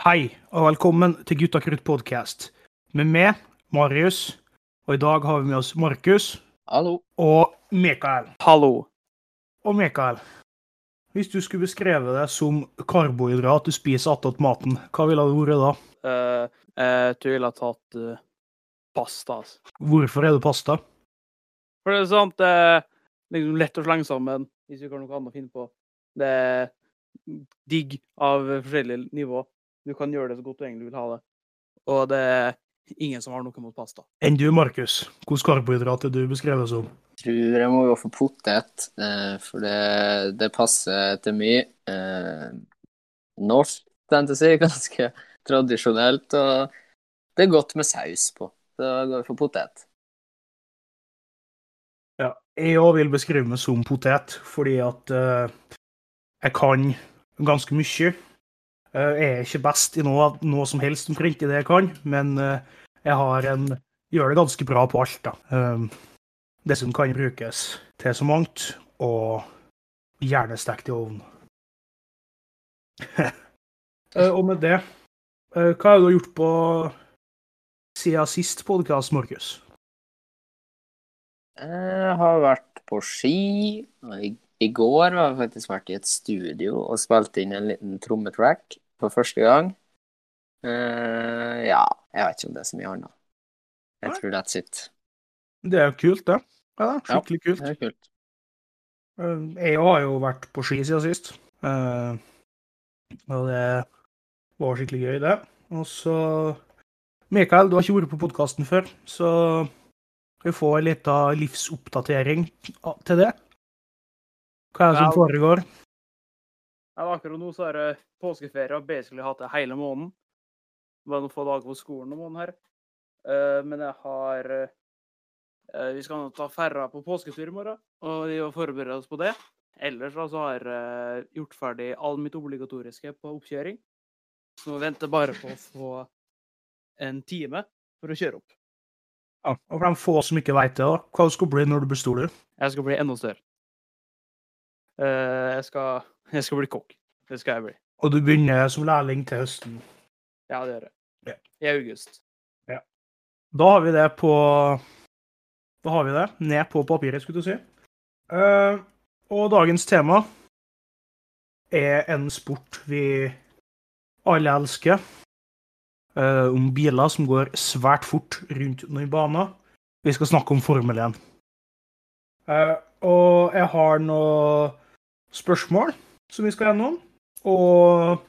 Hei, og velkommen til Gutta krutt podcast. Med meg, Marius, og i dag har vi med oss Markus Hallo. og Mikael. Hallo. Og Mikael, hvis du skulle beskrevet det som karbohydrat du spiser attåt maten, hva ville det vært da? Uh, jeg tror jeg ville tatt uh, pasta. Altså. Hvorfor er det pasta? For det er sant, det er liksom lett å slenge sammen hvis vi har noe annet å finne på. Det er digg av forskjellige nivå. Du kan gjøre det så godt du egentlig vil ha det. Og det er ingen som har noe mot pasta. Enn du, Markus, hvilket karbohydrat er du beskrevet som? Jeg Tror jeg må gå for potet, eh, for det, det passer til mye. Eh, norsk, fantasy er. Ganske tradisjonelt. Og det er godt med saus på. Så går vi for potet. Ja, jeg òg vil beskrive meg som potet, fordi at eh, jeg kan ganske mye. Eh, jeg er ikke best i noe, noe som helst omkring det jeg kan, men eh, jeg en, gjør det ganske bra på alt. da. Eh, det som kan brukes til så mangt, og gjerne stekt i ovnen. Og med det, hva har du gjort på siden sist podkast, Markus? Jeg har vært på ski. og I, I går har vi faktisk vært i et studio og spilt inn en liten trommetrack for første gang. Uh, ja, jeg vet ikke om det er så mye annet. Jeg tror that's it. Det er jo kult, det. Ja, skikkelig kult. Det er kult. Eh, Jeg har jo vært på ski siden sist. uh, Og det var skikkelig gøy, det. Og så Mikael, du har ikke vært på podkasten før, så vi får en liten livsoppdatering til det. Hva er det som foregår? Ja, akkurat nå så er det påskeferie og basically hatt det hele måneden. Bare noen få dager på skolen om måneden her. Eh, men jeg har eh, Vi skal nå ta ferra på påsketur i morgen, og vi må forberede oss på det. Ellers da, så har jeg gjort ferdig all mitt obligatoriske på oppkjøring. Så nå venter jeg bare på å få en time for å kjøre opp. Ja, og for de få som ikke veit det, hva skal du bli når du blir stor? Jeg skal bli enda større. Eh, jeg, skal, jeg skal bli kokk. Det skal jeg bli. Og du begynner som lærling til høsten. Ja, det gjør jeg. Ja. I august. Da har vi det på Da har vi det ned på papiret, skulle du si. Uh, og dagens tema er en sport vi alle elsker. Uh, om biler som går svært fort rundt noen baner. Vi skal snakke om Formel 1. Uh, og jeg har noen spørsmål som vi skal gjennom. Og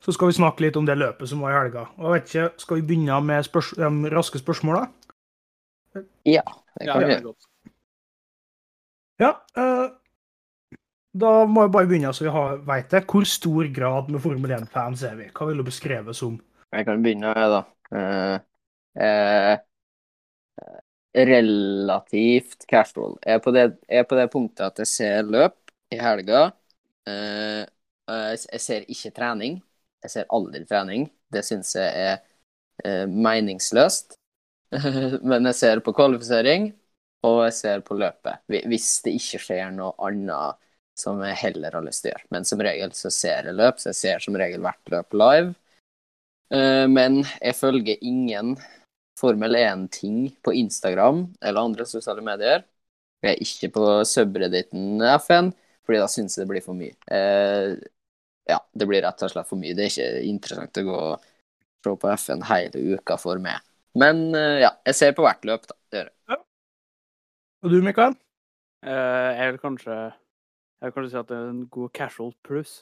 så skal vi snakke litt om det løpet som var i helga. Og jeg vet ikke, Skal vi begynne med spørs de raske spørsmåla? Ja, det Ja, kan vi gjøre. Ja. eh, da må jeg bare begynne så vi har, vet det. Hvor stor grad med Formel 1-fans er vi? Hva vil du beskrive som? Jeg kan begynne, jeg, da. Eh, eh, relativt casual. Jeg er, på det, jeg er på det punktet at jeg ser løp i helga. Eh, jeg, ser ikke trening. Jeg ser aldri trening. Det syns jeg er eh, meningsløst. Men jeg ser på kvalifisering, og jeg ser på løpet. Hvis det ikke skjer noe annet som jeg heller har lyst til å gjøre. Men som regel så ser jeg løp, så jeg ser som regel hvert løp live. Eh, Men jeg følger ingen Formel 1-ting på Instagram eller andre sosiale medier. Jeg er ikke på subredditen FN, fordi da syns jeg det blir for mye. Eh, ja, det blir rett og slett for mye. Det er ikke interessant å gå og se på FN hele uka for meg. Men eh, ja, jeg ser på hvert løp, da. Det gjør jeg. Og du, Mikael? Eh, jeg vil kanskje jeg vil kanskje si at det er en god casual pluss.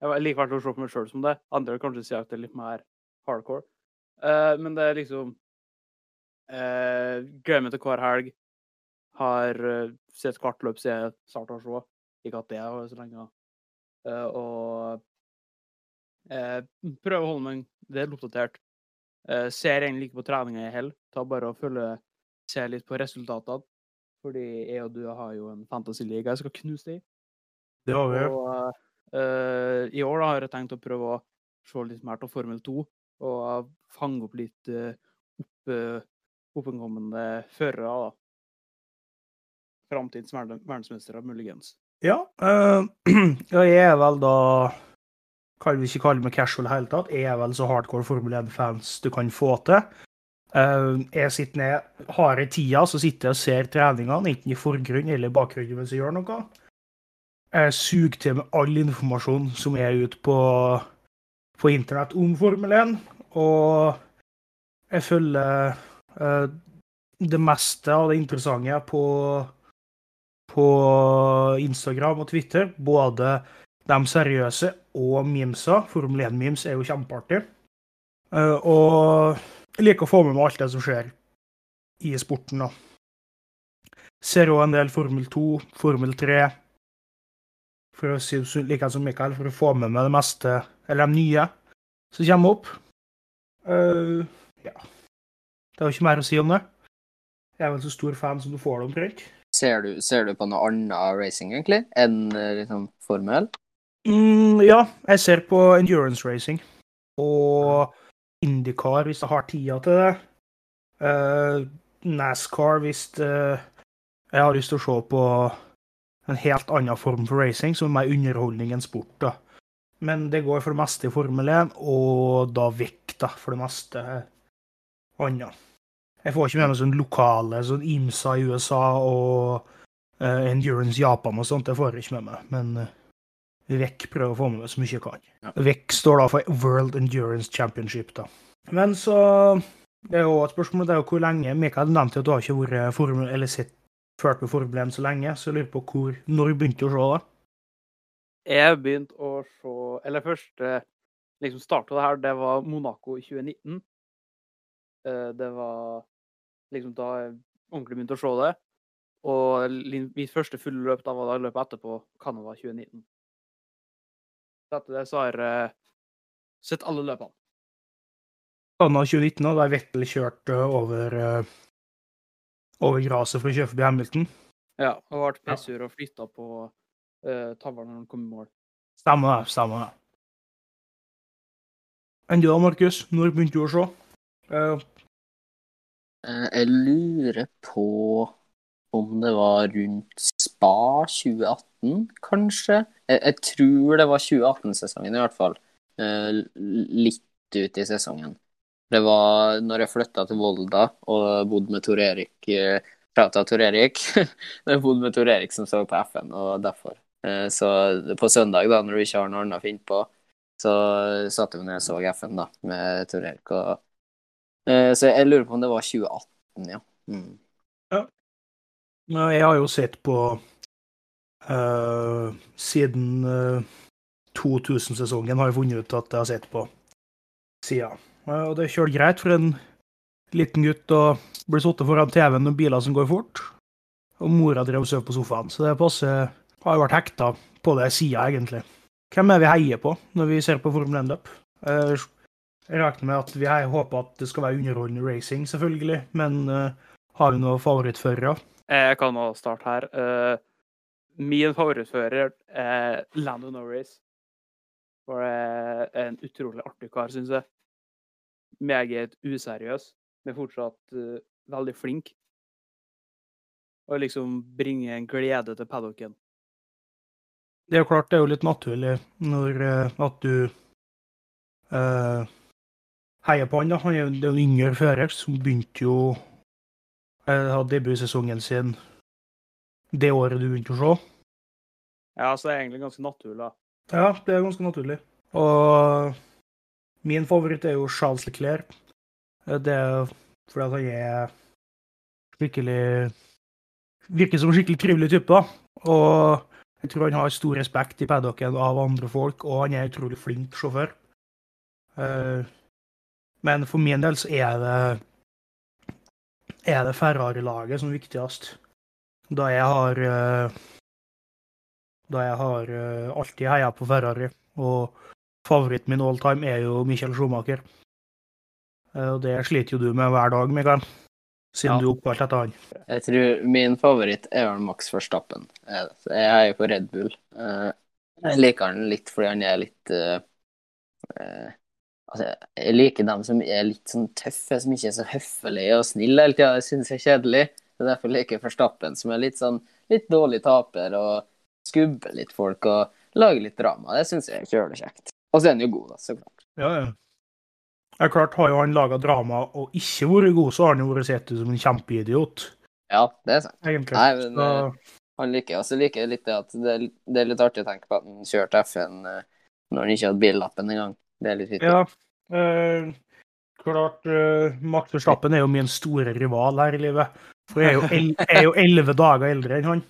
Jeg liker hvert å se på meg sjøl som det. Andre vil kanskje si at det er litt mer hardcore. Eh, men det er liksom uh, Gleder meg til hver helg. Har uh, sett hvert løp siden jeg starta å se. Ikke at det er så lenge. Eh, og uh, prøver å holde meg vel oppdatert. Uh, ser egentlig ikke på treninga i hell. Ta bare og følge Se litt på resultatene. Fordi jeg og du har jo en fantasy-liga jeg skal knuse deg i. Det har vi. Og uh, i år da har jeg tenkt å prøve å se litt mer til Formel 2 og fange opp litt uh, opp, eh, oppenkommende førere. da. Framtids verden- verdensmestere, muligens. Ja, øh, jeg er vel da kan vi ikke kalle meg casual i det hele tatt. Jeg er vel så hardcore Formel 1-fans du kan få til. Uh, jeg sitter ned, har jeg tida, så sitter jeg og ser treningene, enten i forgrunn eller i bakgrunnen mens jeg gjør noe. Jeg suger til med all informasjon som er ute på, på internett om Formel 1, og jeg følger uh, det meste av det interessante på, på Instagram og Twitter. Både de seriøse og memesa. Formel 1-memes er jo kjempeartig. Eh, og jeg liker å få med meg alt det som skjer i sporten, da. Ser òg en del Formel 2, Formel 3. For å si like som Mikael, for å få med meg det meste, eller de nye, som kommer opp. Uh, ja. Det er jo ikke mer å si om det. Jeg er vel så stor fan som du får det omtrent. Ser du, ser du på noe annet racing, egentlig, enn eh, liksom formel? Mm, ja, jeg ser på endurance racing. Og Indycar hvis jeg har tida til det. Uh, NASCAR hvis uh, jeg har lyst til å se på en helt annen form for racing, som er underholdning enn sport. da. Men det går for det meste i Formel 1, og da vekk, da, for det meste annet. Jeg får ikke med meg sånn lokale, sånn IMSA i USA og uh, Endurance Japan og sånt. Det får jeg ikke med meg. Men uh, VEC prøver å få med meg så mye jeg kan. Ja. VEC står da for World Endurance Championship, da. Men så Det er jo et spørsmål det er jo hvor lenge Mikael nevnte at du har ikke vært formel, eller sett ført med Formel 1 så lenge, så jeg lurer på hvor, når du begynte å se det? Jeg begynte å se Eller først liksom starta det her, det var Monaco i 2019. Eh, Det var liksom da jeg ordentlig begynte å se det. Og mitt første fulle løp da var da løpet etterpå, Canada 2019. Så Etter det så har jeg sett alle løpene. Canada 2019, og da Vettel kjørt uh, over uh, over gresset for å kjøre forbi Hamilton. Ja, og ble Ja. pissur og flytta på uh, tavla når han kom i mål. Stemmer det. Stemmer det. Enn du da, Markus? Når begynte du å se? Eh, Eh, Jeg lurer på om det var rundt Spa 2018, kanskje? Jeg, jeg tror det var 2018-sesongen i hvert fall. Eh, Litt ut i sesongen. Det var når jeg flytta til Volda og bodde med Tor Erik eh, Prata Tor Erik. Jeg bodde med Tor Erik som så på FN, og derfor. Eh, Så på søndag, da, når du ikke har noe annet å finne på, så satte vi ned og så FN da, med Tor Erik. og Eh, Så jeg lurer på om det var 2018, ja. Mm. Ja, Jeg har jo sett på uh, Siden uh, 2000-sesongen har jeg funnet ut at jeg har sett på sida. Uh, og det er kjørt greit for en liten gutt å bli sittet foran TV-en med biler som går fort. Og mora drev og sov på sofaen, så det passer. Har jo vært hekta på det sida, egentlig. Hvem er vi heier på når vi ser på Formel 1-løp? Eh, Jeg regner med at vi håper at det skal være underholdende racing, selvfølgelig, men uh, har vi noen favorittførere? Jeg kan nå starte her. Uh, min favorittfører er Lando Norris. For det er en utrolig artig kar, syns jeg. Meget useriøs, men fortsatt uh, veldig flink. Og liksom bringe en glede til paddocken. Det er jo klart, det er jo litt naturlig når eh, at du eh, heier på han. da. Han er jo en yngre fører som begynte jo uh, Hadde debutsesongen sin det året du begynte å se. Ja, så det er egentlig ganske naturlig. da. Ja, det er ganske naturlig. Og min favoritt er jo Charles Leclerc. Eh, Det er fordi at han er skikkelig Virker som en skikkelig trivelig type, da. Og jeg tror han har stor respekt i paddocken av andre folk, og han er en utrolig flink sjåfør. Eh, Men for min del så er det er det Ferrari-laget som er viktigst. Da jeg har eh, da jeg har eh, alltid heia på Ferrari. Og favoritten min all time er jo Michael Schumacher. Eh, og det sliter jo du med hver dag, Mikael. Siden Ja. du er etter han. Jeg tror min favoritt er vel Max Verstappen. Jeg er jo på Red Bull. Jeg liker han litt fordi han er litt Altså, jeg liker dem som er litt sånn tøffe, som ikke er så høflige og snille hele tida. Det syns jeg er kjedelig. Det er derfor jeg liker Forstappen, som er litt sånn litt dårlig taper og skubber litt folk og lager litt drama. Det syns jeg er kjølekjekt. Og så er han jo god, da, så klart. Ja, ja. Det er klart, har jo han laga drama og ikke vært god, så har han jo vært sett ut som en kjempeidiot, Ja, det er sant. egentlig. Nei, men, så, Han liker også liker litt det at det, er- litt artig å tenke på at han kjørte F1 eh, når han ikke hadde billappen engang. Det er litt vittig. ja. eh, klart, eh, Max Verstappen er jo min store rival her i livet. For jeg er jo, elleve dager eldre enn han.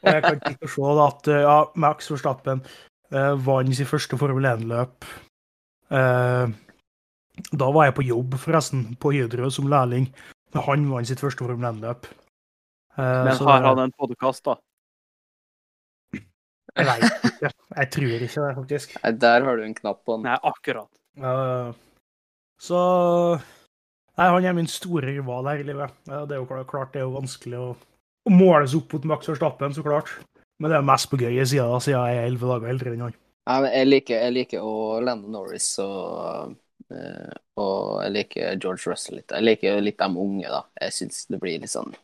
Og jeg kan ikke se da at eh, ja, Max Verstappen eh, vant sitt første Formel 1-løp. Eh, da var jeg på jobb, forresten, på Hydro som lærling. Men han vant sitt første Formel 1-løp. Eh, Men har han en podkast, da? Jeg vet ikke. Jeg tror ikke det, faktisk. Nei, Der har du en knapp på den. Nei, akkurat. Uh, så Nei, han er min store rival her i livet. Det er jo klart, klart det er jo vanskelig å, å måles opp mot Max Verstappen, så klart. Men det er mest på gøye sida, siden jeg er elleve dager eldre enn han. Nei, men jeg liker, jeg liker å Landon Norris og, eh, og jeg liker George Russell litt. Jeg liker jo litt de unge, da. Jeg syns det blir litt sånn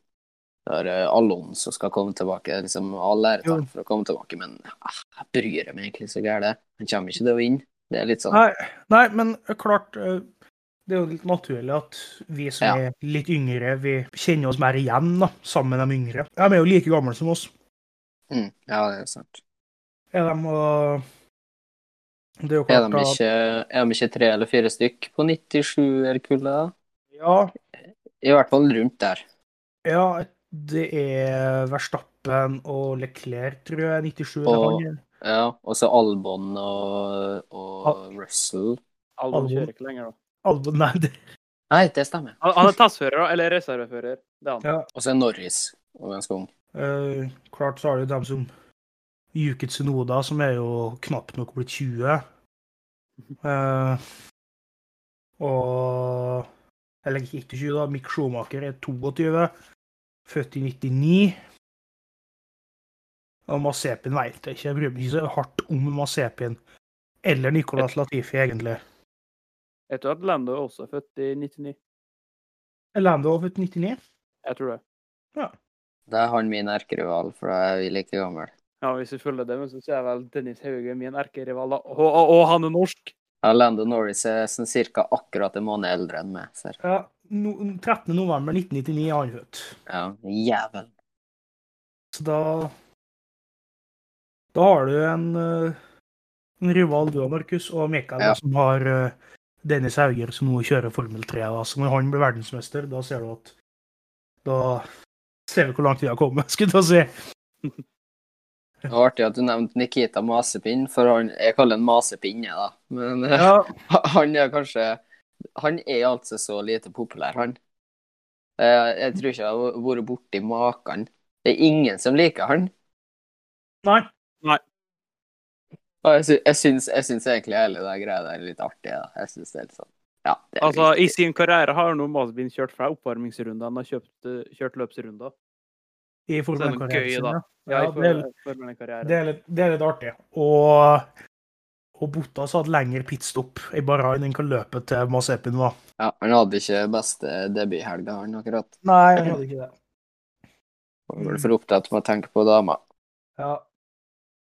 Når Alon Alonso skal komme tilbake, er liksom Alle ære Jo. for å komme tilbake, men ah, jeg bryr meg egentlig så gærent. Han kommer ikke til å vinne. Det er litt sånn Nei, nei, men klart eh, Det er jo litt naturlig at vi som Ja. er litt yngre, vi kjenner oss mer igjen da, sammen med de yngre. De er jo like gamle som oss. mm, Ja, det er sant. Er de og Det er jo Er de ikke, er de ikke tre eller fire stykk på 97-erkullet? Ja, I hvert fall rundt der. ja, det er Verstappen og Leclerc, tror jeg. 97 Og-. Ja, og så Albon og, og Russell. Albon Albon. kjører ikke lenger, da. Albon, nei, det, Nei, det stemmer. Han han er tassfører, da, eller reservefører. Det er han. ja. Og så er Norris og ganske ung. Eh, klart så har du dem som Yuki Tsunoda, som er jo knapt nok blitt 20. Eh, og Eller ikke 20, da. Mick Schumacher er 22. Født i 99. Og Masepin veit jeg ikke. Jeg bryr meg ikke så hardt om Masepin Eller Nicolas Latifi, egentlig. Jeg tror at Lando er også født i 99? Lando er født i 99. Jeg tror det. Ja. Det er han min erkerival, for da er vi like gammel. Ja, Hvis vi følger det, men så er vel Dennis Hauge min erkerival, da. Og, og, og han er norsk! Ja, Lando Norris er sånn cirka akkurat en måned eldre enn meg. Ser. Ja, no, 13. november 1999 er han født. Ja, jævel. Så da Da har du en, eh, en rival du Markus, og Mikael Ja. som har eh, Dennis Hauger som nå kjører Formel 3. Da. Så når han blir verdensmester, da ser du at Da ser vi hvor langt vi har kommet, skulle jeg si. Det var artig at du nevnte Nikita Masepinn, for han, jeg kaller han Masepinne, da. Men Ja, han er kanskje Han er altså så lite populær, han. Eh, Jeg tror ikke jeg har vært borti maken. Det er ingen som liker han. nei. Og jeg, sy syns, jeg syns egentlig hele det greia der er litt artig. Da. Jeg synes det er litt sånn Ja. Det er Altså, I sin karriere har han normalt blitt kjørt fra oppvarmingsrunder. Han har kjøpt, eh, kjørt løpsrunder. I Så det er noe Formel 1-karrieren gøy, sin, ja. Ja, Ja, det, er, det, er litt, det er litt artig. Og, og Bottas hadde lengre pitstop i Bahrain enn kan løpe til Mazepin var. ja, han hadde ikke beste debuthelga, han akkurat. Nei, han hadde ikke det. Han var for opptatt med å tenke på dama. Ja.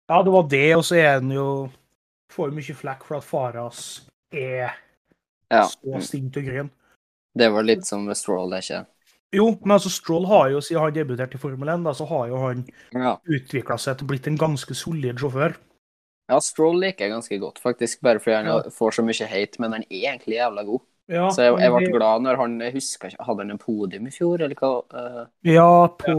ja, det var det, og så er han jo Får mye flekk for at faren hans er Ja. så stint og grønn. Det var litt som med Stroll, det ikke? Jo, men altså Stroll har jo, siden han debuterte i Formel 1, da, så har jo han Ja. utvikla seg til blitt en ganske solid sjåfør. Ja, Stroll liker jeg ganske godt, faktisk. Bare fordi han Ja. får så mye hate, men han er egentlig jævla god. Ja, Så jeg, jeg ble glad når han Jeg husker ikke Hadde han en podium i fjor, eller hva? Uh, Ja, på,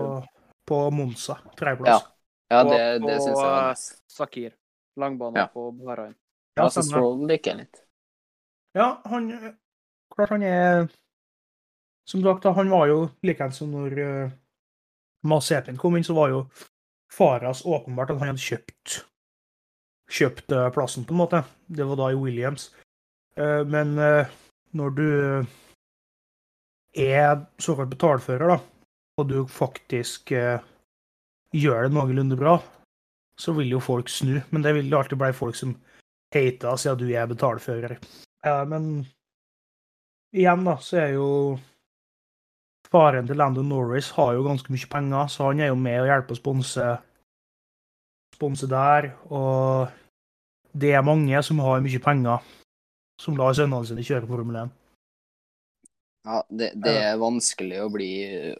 Ja, på Monza. Tredjeplass. ja, Og- det, det og, syns jeg var eh, nice. Sakir. Langbana Ja. på Bahrain. Ja, så. Stroll liker jeg litt. Ja, han Klart han er Som sagt, han var jo likeens som når uh, Masepin kom inn, så var jo Faras åpenbart at han hadde kjøpt kjøpt eh, plassen, på en måte. Det var da i Williams. Eh, men eh, når du er såkalt betalfører, da, og du faktisk eh, gjør det noenlunde bra, så vil jo folk snu. Men det vil jo alltid bli folk som hater siden du er betalfører. Men igjen, da, så er jo Faren til Landon Norris har jo ganske mye penger, så han er jo med og hjelper å sponse sponse der. Og det er mange som har mye penger, som lar sønnene sine kjøre Formel 1. Ja, det, det er vanskelig å, bli,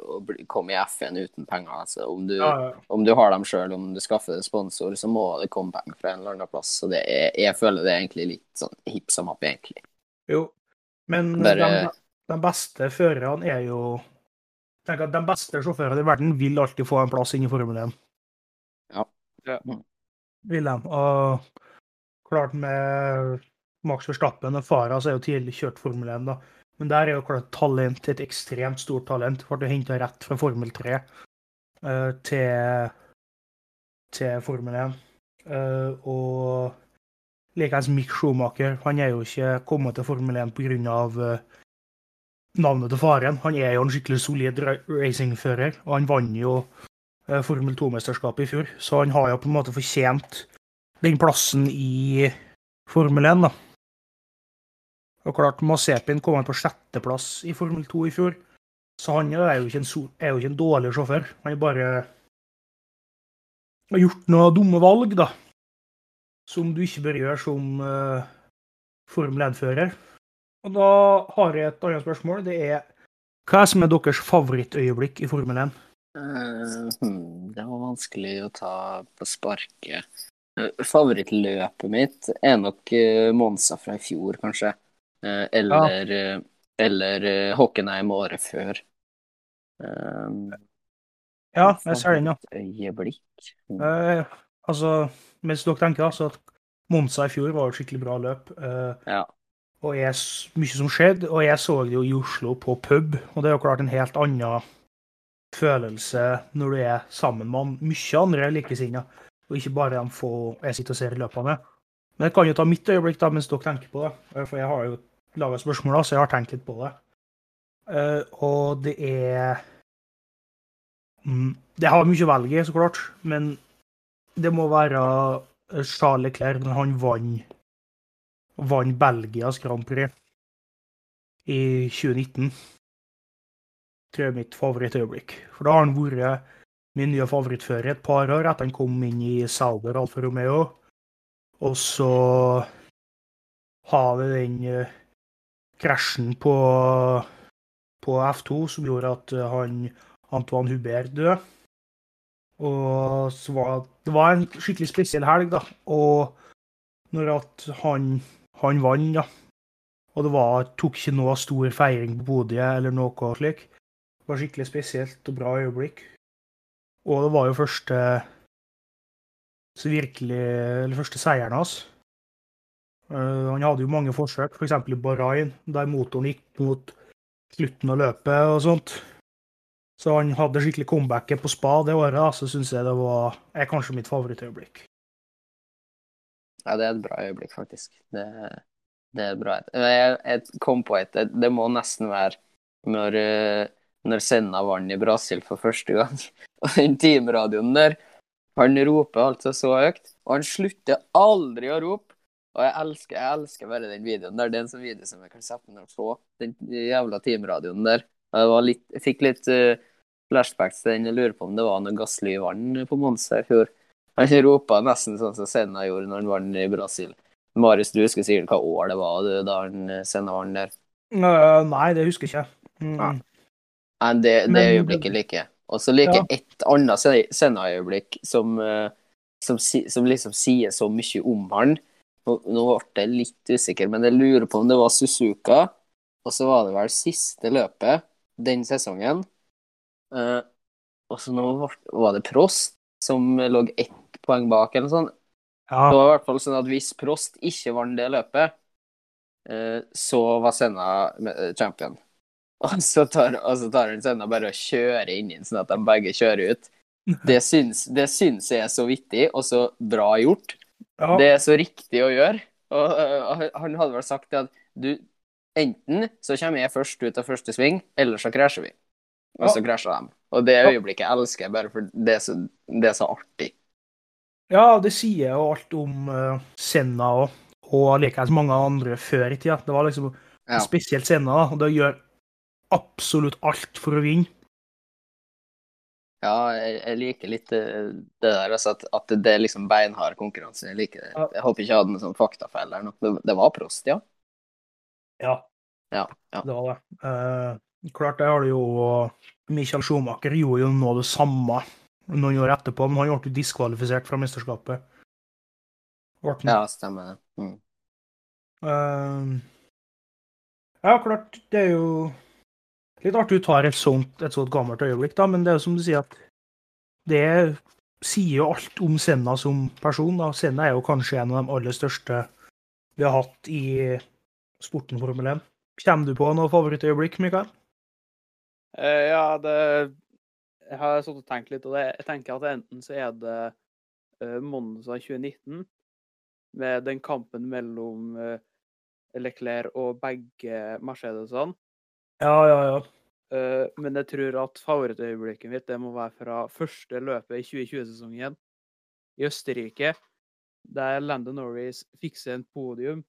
å bli, komme i F1 uten penger. Altså, om, du, Ja, ja. om du har dem sjøl, om du skaffer deg sponsor, så må det komme penger fra en eller annen plass. Så det er, jeg føler det er egentlig litt sånn hipp som happ, egentlig. Jo. Men Bare- de, de beste førerne er jo tenk at De beste sjåførene i verden vil alltid få en plass inn i Formel 1. Ja. Ja. Vil de. Og klart med Max Verstappen og Farah så er jo tidlig kjørt Formel 1, da. Men der er jo klart talent, et ekstremt stort talent. Ble henta rett fra Formel 3 uh, til, til Formel 1. Uh, og likeens Mick Schumacher. Han er jo ikke kommet til Formel 1 pga. Uh, navnet til faren. Han er jo en skikkelig solid racingfører, og han vant jo eh, Formel 2-mesterskapet i fjor. Så han har jo på en måte fortjent den plassen i Formel 1, da. Og klart, Mazepin kom han på sjetteplass i Formel 2 i fjor, så han er jo en, er jo ikke en dårlig sjåfør. Han bare har gjort noen dumme valg, da. Som du ikke bør gjøre som uh, Formel 1-fører. Og da har jeg et annet spørsmål. Det er hva er som er deres favorittøyeblikk i Formel 1? Eh, hmm, det var vanskelig å ta på sparket. Eh, Favorittløpet mitt er nok Monsa fra i fjor, kanskje. Eh, eller ja. eller Håkenheim året før. Um, Ja, jeg ser den, ja. Øyeblikk. Hmm. Eh, altså, mens dere tenker, altså at Monsa i fjor var et skikkelig bra løp. eh, Ja. og jeg, mye som skjedde. Og jeg så det jo i Oslo på pub, og det er jo klart en helt annen følelse når du er sammen med mye andre likesinnede, og ikke bare de få jeg sitter og ser i løpene. Men jeg kan jo ta mitt øyeblikk da, mens dere tenker på det, eh, for jeg har jo laga spørsmål, da, så jeg har tenkt litt på det. Eh, og det er mm, Det har mye å velge i, så klart, men det må være eh, Charles Leclerc når han vant vant Belgias Grand Prix i 2019. Tror jeg er mitt favorittøyeblikk. For da har han vært min nye favorittfører et par år etter han kom inn i Sauber Alfa Romeo. Og så har vi den eh, krasjen på, på F2 som gjorde at eh, han Antoine Hubert døde. Og så var det var en skikkelig spesiell helg, da. Og når at han, han vant, da. Og det var, tok ikke noe stor feiring på podiet eller noe slik. Det var skikkelig spesielt og bra øyeblikk. Og det var jo første så virkelig, eller første seieren hans. Uh, han hadde jo mange forsøk, f.eks. i Bahrain, der motoren gikk mot slutten av løpet og sånt. Så han hadde skikkelig comebacket på spa det året, så syns jeg det var, er kanskje mitt favorittøyeblikk. Ja, det er et bra øyeblikk, faktisk. Det, det er bra. Jeg, jeg kom på et Det, det må nesten være når, eh, når Senna vant i Brasil for første gang. Og den teamradioen der, han roper altså så høyt, og han slutter aldri å rope. Og jeg elsker, jeg elsker bare den videoen der. Det er en sånn video som jeg kan sette meg og se. Den jævla teamradioen der. Jeg, var litt, jeg fikk litt uh, flashbacks til den. Jeg lurer på om det var noe Gassly vant på Monza i fjor. Han ropa nesten sånn som Senna gjorde når han vant i Brasil. Marius, du husker sikkert hva år det var du, da han eh, Senna vant der. Nei, det husker jeg ikke. Mm. Ja. Nei, det, det Men- øyeblikket liker jeg. Og så liker Ja. jeg et annet sceneøyeblikk som, eh, som, som liksom sier så mye om han. Nå, nå ble jeg litt usikker, men jeg lurer på om det var Suzuka. Og så var det vel siste løpet den sesongen. Uh, og så nå var det Prost som lå ett poeng bak, eller noe sånt. Ja. Det var i hvert fall sånn at hvis Prost ikke vant det løpet, uh, så var Senna champion. Og så tar, og så tar han Senna bare og kjører inn inn, sånn at de begge kjører ut. Det syns, det syns jeg er så vittig, og så bra gjort. Ja. Det er så riktig å gjøre. Og og han hadde vel sagt at du Enten så kommer jeg først ut av første sving, eller så krasjer vi. Og så krasjer de. Og det øyeblikket jeg elsker jeg bare for det er så, det er så artig. Ja, det sier jo alt om uh, Senna og, og likeens mange andre før i tida. Det var liksom Ja. spesielt Senna, da, og det gjør absolutt alt for å vinne. Ja, jeg, jeg liker litt det, det der, altså at, at det er liksom beinhard konkurranse. Jeg liker det. Jeg håper ikke jeg hadde noen sånn faktafeil nå. Det, det var Prost, ja? Ja, Ja. ja. det var det. Eh, klart, det har du jo Michael Schumacher gjorde jo nå det samme noen år etterpå, men han ble jo diskvalifisert fra mesterskapet. Ja, stemmer det. Mm. Eh, ja, klart, det er jo litt artig du tar et sånt, et sånt gammelt øyeblikk, da, men det er jo som du sier at det sier jo alt om Senna som person. da. Senna er jo kanskje en av de aller største vi har hatt i sporten Formel 1. Kommer du på noe favorittøyeblikk, Mikael? Uh, ja, det Jeg har sånn og tenkt litt, og det, jeg tenker at enten så er det uh, Monza 2019, med den kampen mellom uh, Leclerc og begge Mercedesene. Ja, ja, ja. Uh, men jeg tror at favorittøyeblikket mitt det må være fra første løpet i 2020-sesongen i Østerrike, der Landon Norris fikser en podium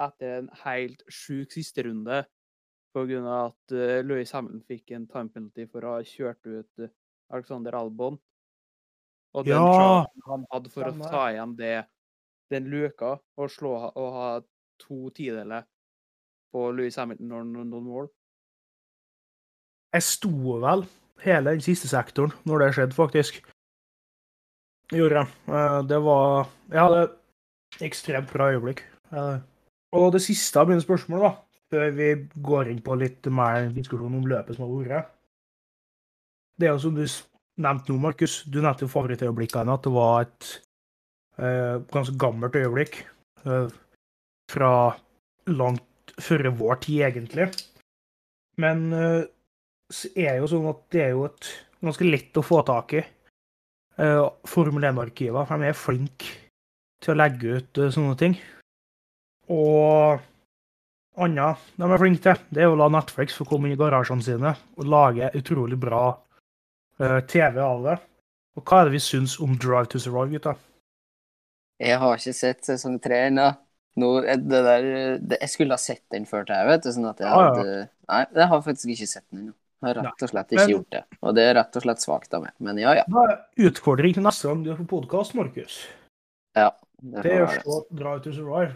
etter en helt sjuk sisterunde pga. at uh, Louis Hamilton fikk en time penalty for å ha kjørt ut eh, Alexander Albon. Og den Ja, han hadde for å ta igjen det, den luka og, slå, og ha to tideler på Louis Hamilton når han nådde mål. Jeg sto vel hele den siste sektoren når det skjedde, faktisk. Gjorde jeg. Eh, Det var Jeg et ekstremt bra øyeblikk. Eh, Og det siste av mine spørsmål, da, før vi går inn på litt mer diskusjon om løpet som har vært Det er jo som du nevnte nå, Markus, du nevnte jo favorittøyeblikkene, at det var et eh, ganske gammelt øyeblikk. eh, fra langt før vår tid, egentlig. Men eh, er jo sånn at det er jo et ganske lett å få tak i. Uh, Formel 1-arkiver, for de er flinke til å legge ut eh, sånne ting. Og annet de er flinke til, det er å la Netflix få komme inn i garasjene sine og lage utrolig bra eh, TV av det. Og hva er det vi syns om Drive to Survive, gutta? Jeg har ikke sett sesong tre ennå. Jeg skulle ha sett den før det, vet du. Sånn at jeg ah, ja. hadde Nei, jeg har faktisk ikke sett den ennå. Har rett og slett ikke gjort det. Og det er rett og slett svakt av meg. Men ja, ja. Da er utfordring til neste gang du er på podkast, Markus. ja Det får er å dra ut og Survive.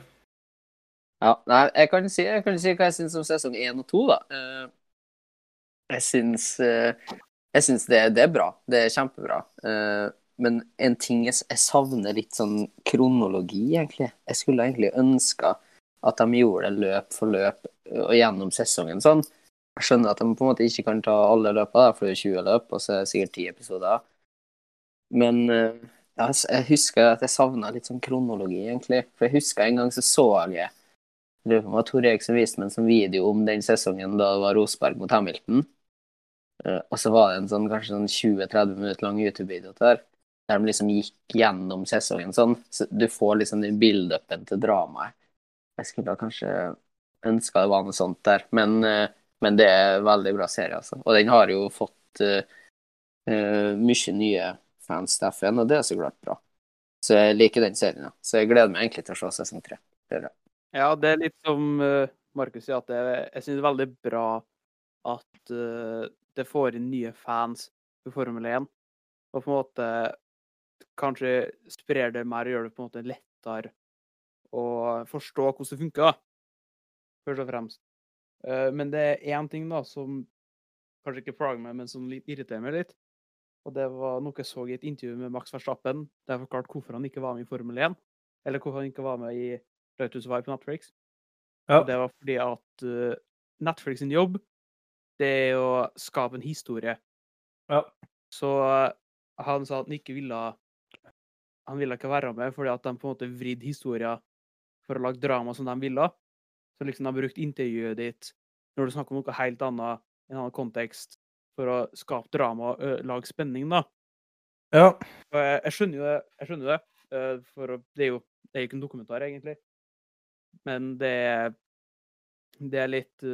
Ja, nei, jeg kan si, jeg kan si hva jeg syns om sesong én og to, da. Eh, Jeg syns eh, Jeg syns det, det er bra. Det er kjempebra. Eh, Men en ting jeg, jeg savner litt sånn kronologi, egentlig. Jeg skulle egentlig ønska at de gjorde det løp for løp og gjennom sesongen sånn. Jeg skjønner at de på en måte ikke kan ta alle løpene, for det er 20 løp, og så er det sikkert 10 episoder. Men eh, ja, jeg husker at jeg savna litt sånn kronologi, egentlig. For jeg husker en gang så så jeg det var Tor som viste meg en sånn video om den sesongen da det var Rosberg mot Hamilton. Eh, og så var det en sånn kanskje sånn 20-30 minutter lang YouTube-video der, der de liksom gikk gjennom sesongen sånn. Så du får liksom den build-upen til dramaet. Jeg skulle da kanskje ønska det var noe sånt der, men, eh, men det er en veldig bra serie, altså. Og den har jo fått uh, uh, mye nye fans, til FN, og det er så klart bra. Så jeg liker den serien, ja. Så jeg gleder meg egentlig til å se sesong tre. Ja, det er litt som uh, Markus sier, at det, jeg syns det er veldig bra at uh, det får inn nye fans i Formel 1. Og på en måte kanskje sprer det mer og gjør det på en måte lettere å forstå hvordan det funker. Først og fremst. Eh, men det er én ting da som kanskje ikke plager meg, men som irriterer meg litt. Og det var noe jeg så i et intervju med Max Verstappen, der jeg forklarte hvorfor han ikke var med i Formel 1. Eller hvorfor han ikke var med i Drive Vibe på Netflix. Ja. Og det var fordi at eh, Netflix sin jobb, det er å skape en historie. Ja. Så eh, han sa at han ikke ville Han ville ikke være med fordi at de på en måte vridde historier for å lage drama som de ville. Så liksom har brukt intervjuet ditt når du snakker om noe helt annet, i en annen kontekst, for å skape drama og lage spenning, da. Ja. Og jeg, jeg skjønner jo det. Jeg skjønner det. For det er jo det er ikke en dokumentar, egentlig. Men det er Det er litt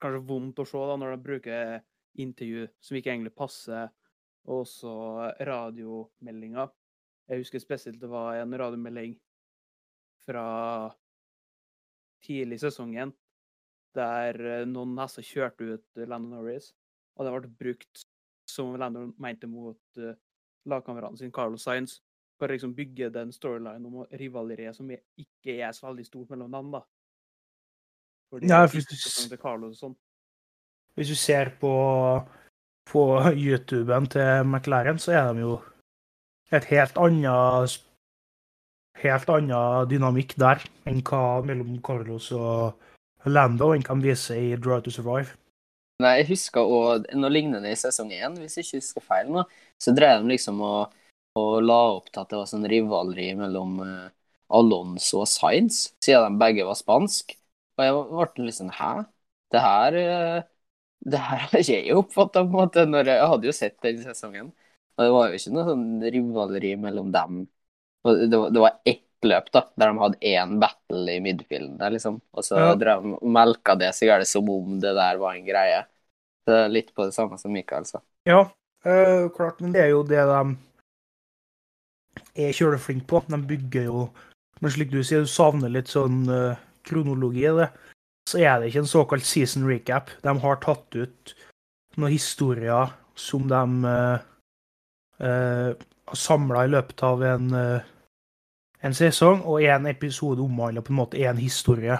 Kanskje vondt å se da, når de bruker intervju som ikke egentlig passer, og også radiomeldinger. Jeg husker spesielt det var en radiomelding fra tidlig i sesongen der eh, noen hester kjørte ut Landon Norris, og det ble brukt som Landon mente mot uh, sin sine, Carlos Sainz, for å liksom bygge den storylinen om rivaleriet som ikke er så veldig stort mellom dem, da. Fordi ja, hvis du sånn. Hvis du ser på, på YouTuben til McLaren, så er de jo et helt annet helt annen dynamikk der enn hva mellom Carlos og Lando enn hva de viser i Drive to Survive. Nei, jeg husker òg noe lignende i sesong én, hvis jeg ikke husker feil nå. Så drev de liksom og, og la opp til at det var sånn rivaleri mellom eh, Alonso og Sainz, siden de begge var spansk. Og jeg ble sånn Hæ? Det her eh, Det her har ikke jeg oppfatta, på en måte, når jeg, hadde jo sett den sesongen. Og det var jo ikke noe sånn rivaleri mellom dem. Det var, det var ett løp, da, der de hadde én battle i midfielden der, liksom. Og så Ja. drev de melka det så gærent som om det der var en greie. Det er litt på det samme som Mikael sa. Ja, øh, klart, men det er jo det de er kjøleflinke på. De bygger jo Men slik du sier, du savner litt sånn øh, kronologi i det. Så er det ikke en såkalt season recap. De har tatt ut noen historier som de eh, eh, har samla i løpet av en, uh, en sesong, og én episode omhandler på en måte én historie.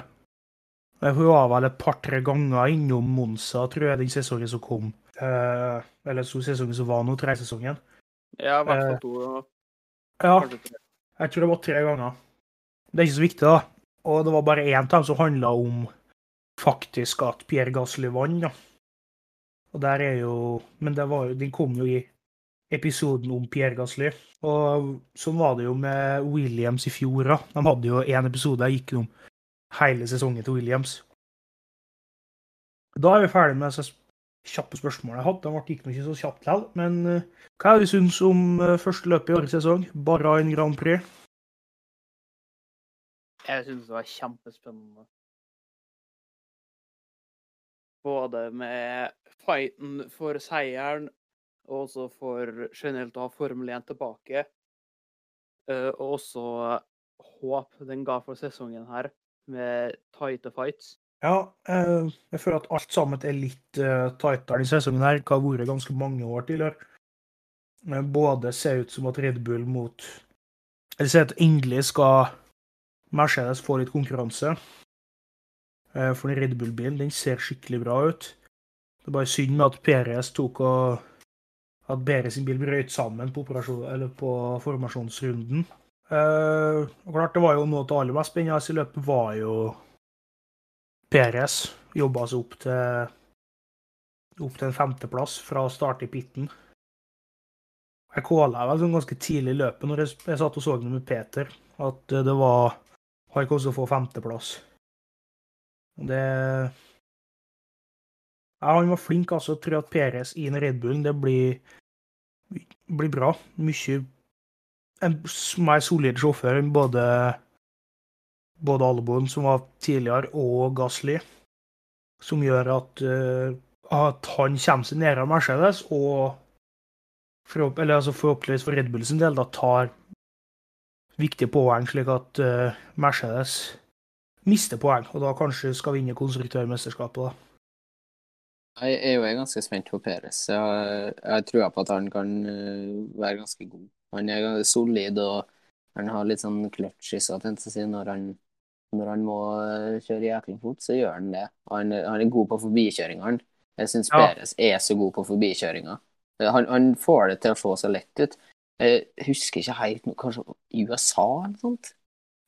Jeg var vel et par-tre ganger innom Monza, tror jeg, den sesongen som kom. Uh, eller så sesongen som var nå, tresesongen. Ja, i hvert Eh, fall to. Ja, jeg tror det var tre ganger. Det er ikke så viktig, da. Og det var bare én av dem som handla om faktisk at Pierre Gasly vant, da. Og der er jo Men det var den kom jo i episoden om Pierre Gasly. Og sånn var det jo med Williams i fjor, òg. De hadde jo én episode der gikk om hele sesongen til Williams. Da er vi ferdig med så kjappe spørsmål jeg hadde. De gikk ikke så kjapt likevel. Men eh, hva er det du syns om eh, første løpet i årets sesong? Bahrain Grand Prix? Jeg syns det var kjempespennende. Både med fighten for seieren, og også for generelt å ha Formel 1 tilbake. Eh, Og også håp den ga for sesongen her, med tighte fights. Ja, eh, jeg føler at alt sammen er litt uh, tightere denne sesongen her. Det har vært ganske mange år tidligere. Både ser ut som at Red Bull mot Eller ser at endelig skal Mercedes få litt konkurranse. Eh, for den Red Bull-bilen den ser skikkelig bra ut. Det er bare synd at Perez tok og at Perez sin bil brøt sammen på, på formasjonsrunden. Eh, og klart, det var jo noe av det aller mest spennende i løpet var jo Perez jobba seg opp til opp til en femteplass fra å starte i pitten. Jeg kåla vel sånn ganske tidlig i løpet når jeg, jeg satt og så det med Peter, at eh, det var Har ikke også å få femteplass. Det ja, Han var flink, altså. Jeg tror at Perez i en Red Bullen, det blir, blir bra. Mye En mer solid sjåfør enn både både Albon, som var tidligere, og Gasly, som gjør at, eh, at han kommer seg av Mercedes, og forhåp eller, altså forhåpentligvis for Red Bull sin del da tar viktige poeng, slik at uh, Mercedes mister poeng, og da kanskje skal vinne konstruktørmesterskapet. da. Jeg er jo ganske spent på Peres. Jeg har, jeg har trua på at han kan eh, være ganske god. Han er ganske solid, og han har litt sånn clutch i seg, tenkte jeg å si, når han, når han må eh, kjøre jæklig fort, så gjør han det. Og Han, er- han er god på forbikjøringene. Jeg syns Ja. Peres er så god på forbikjøringer. Eh, Han, han får det til å se så lett ut. Jeg husker ikke helt nå, kanskje USA eller noe sånt?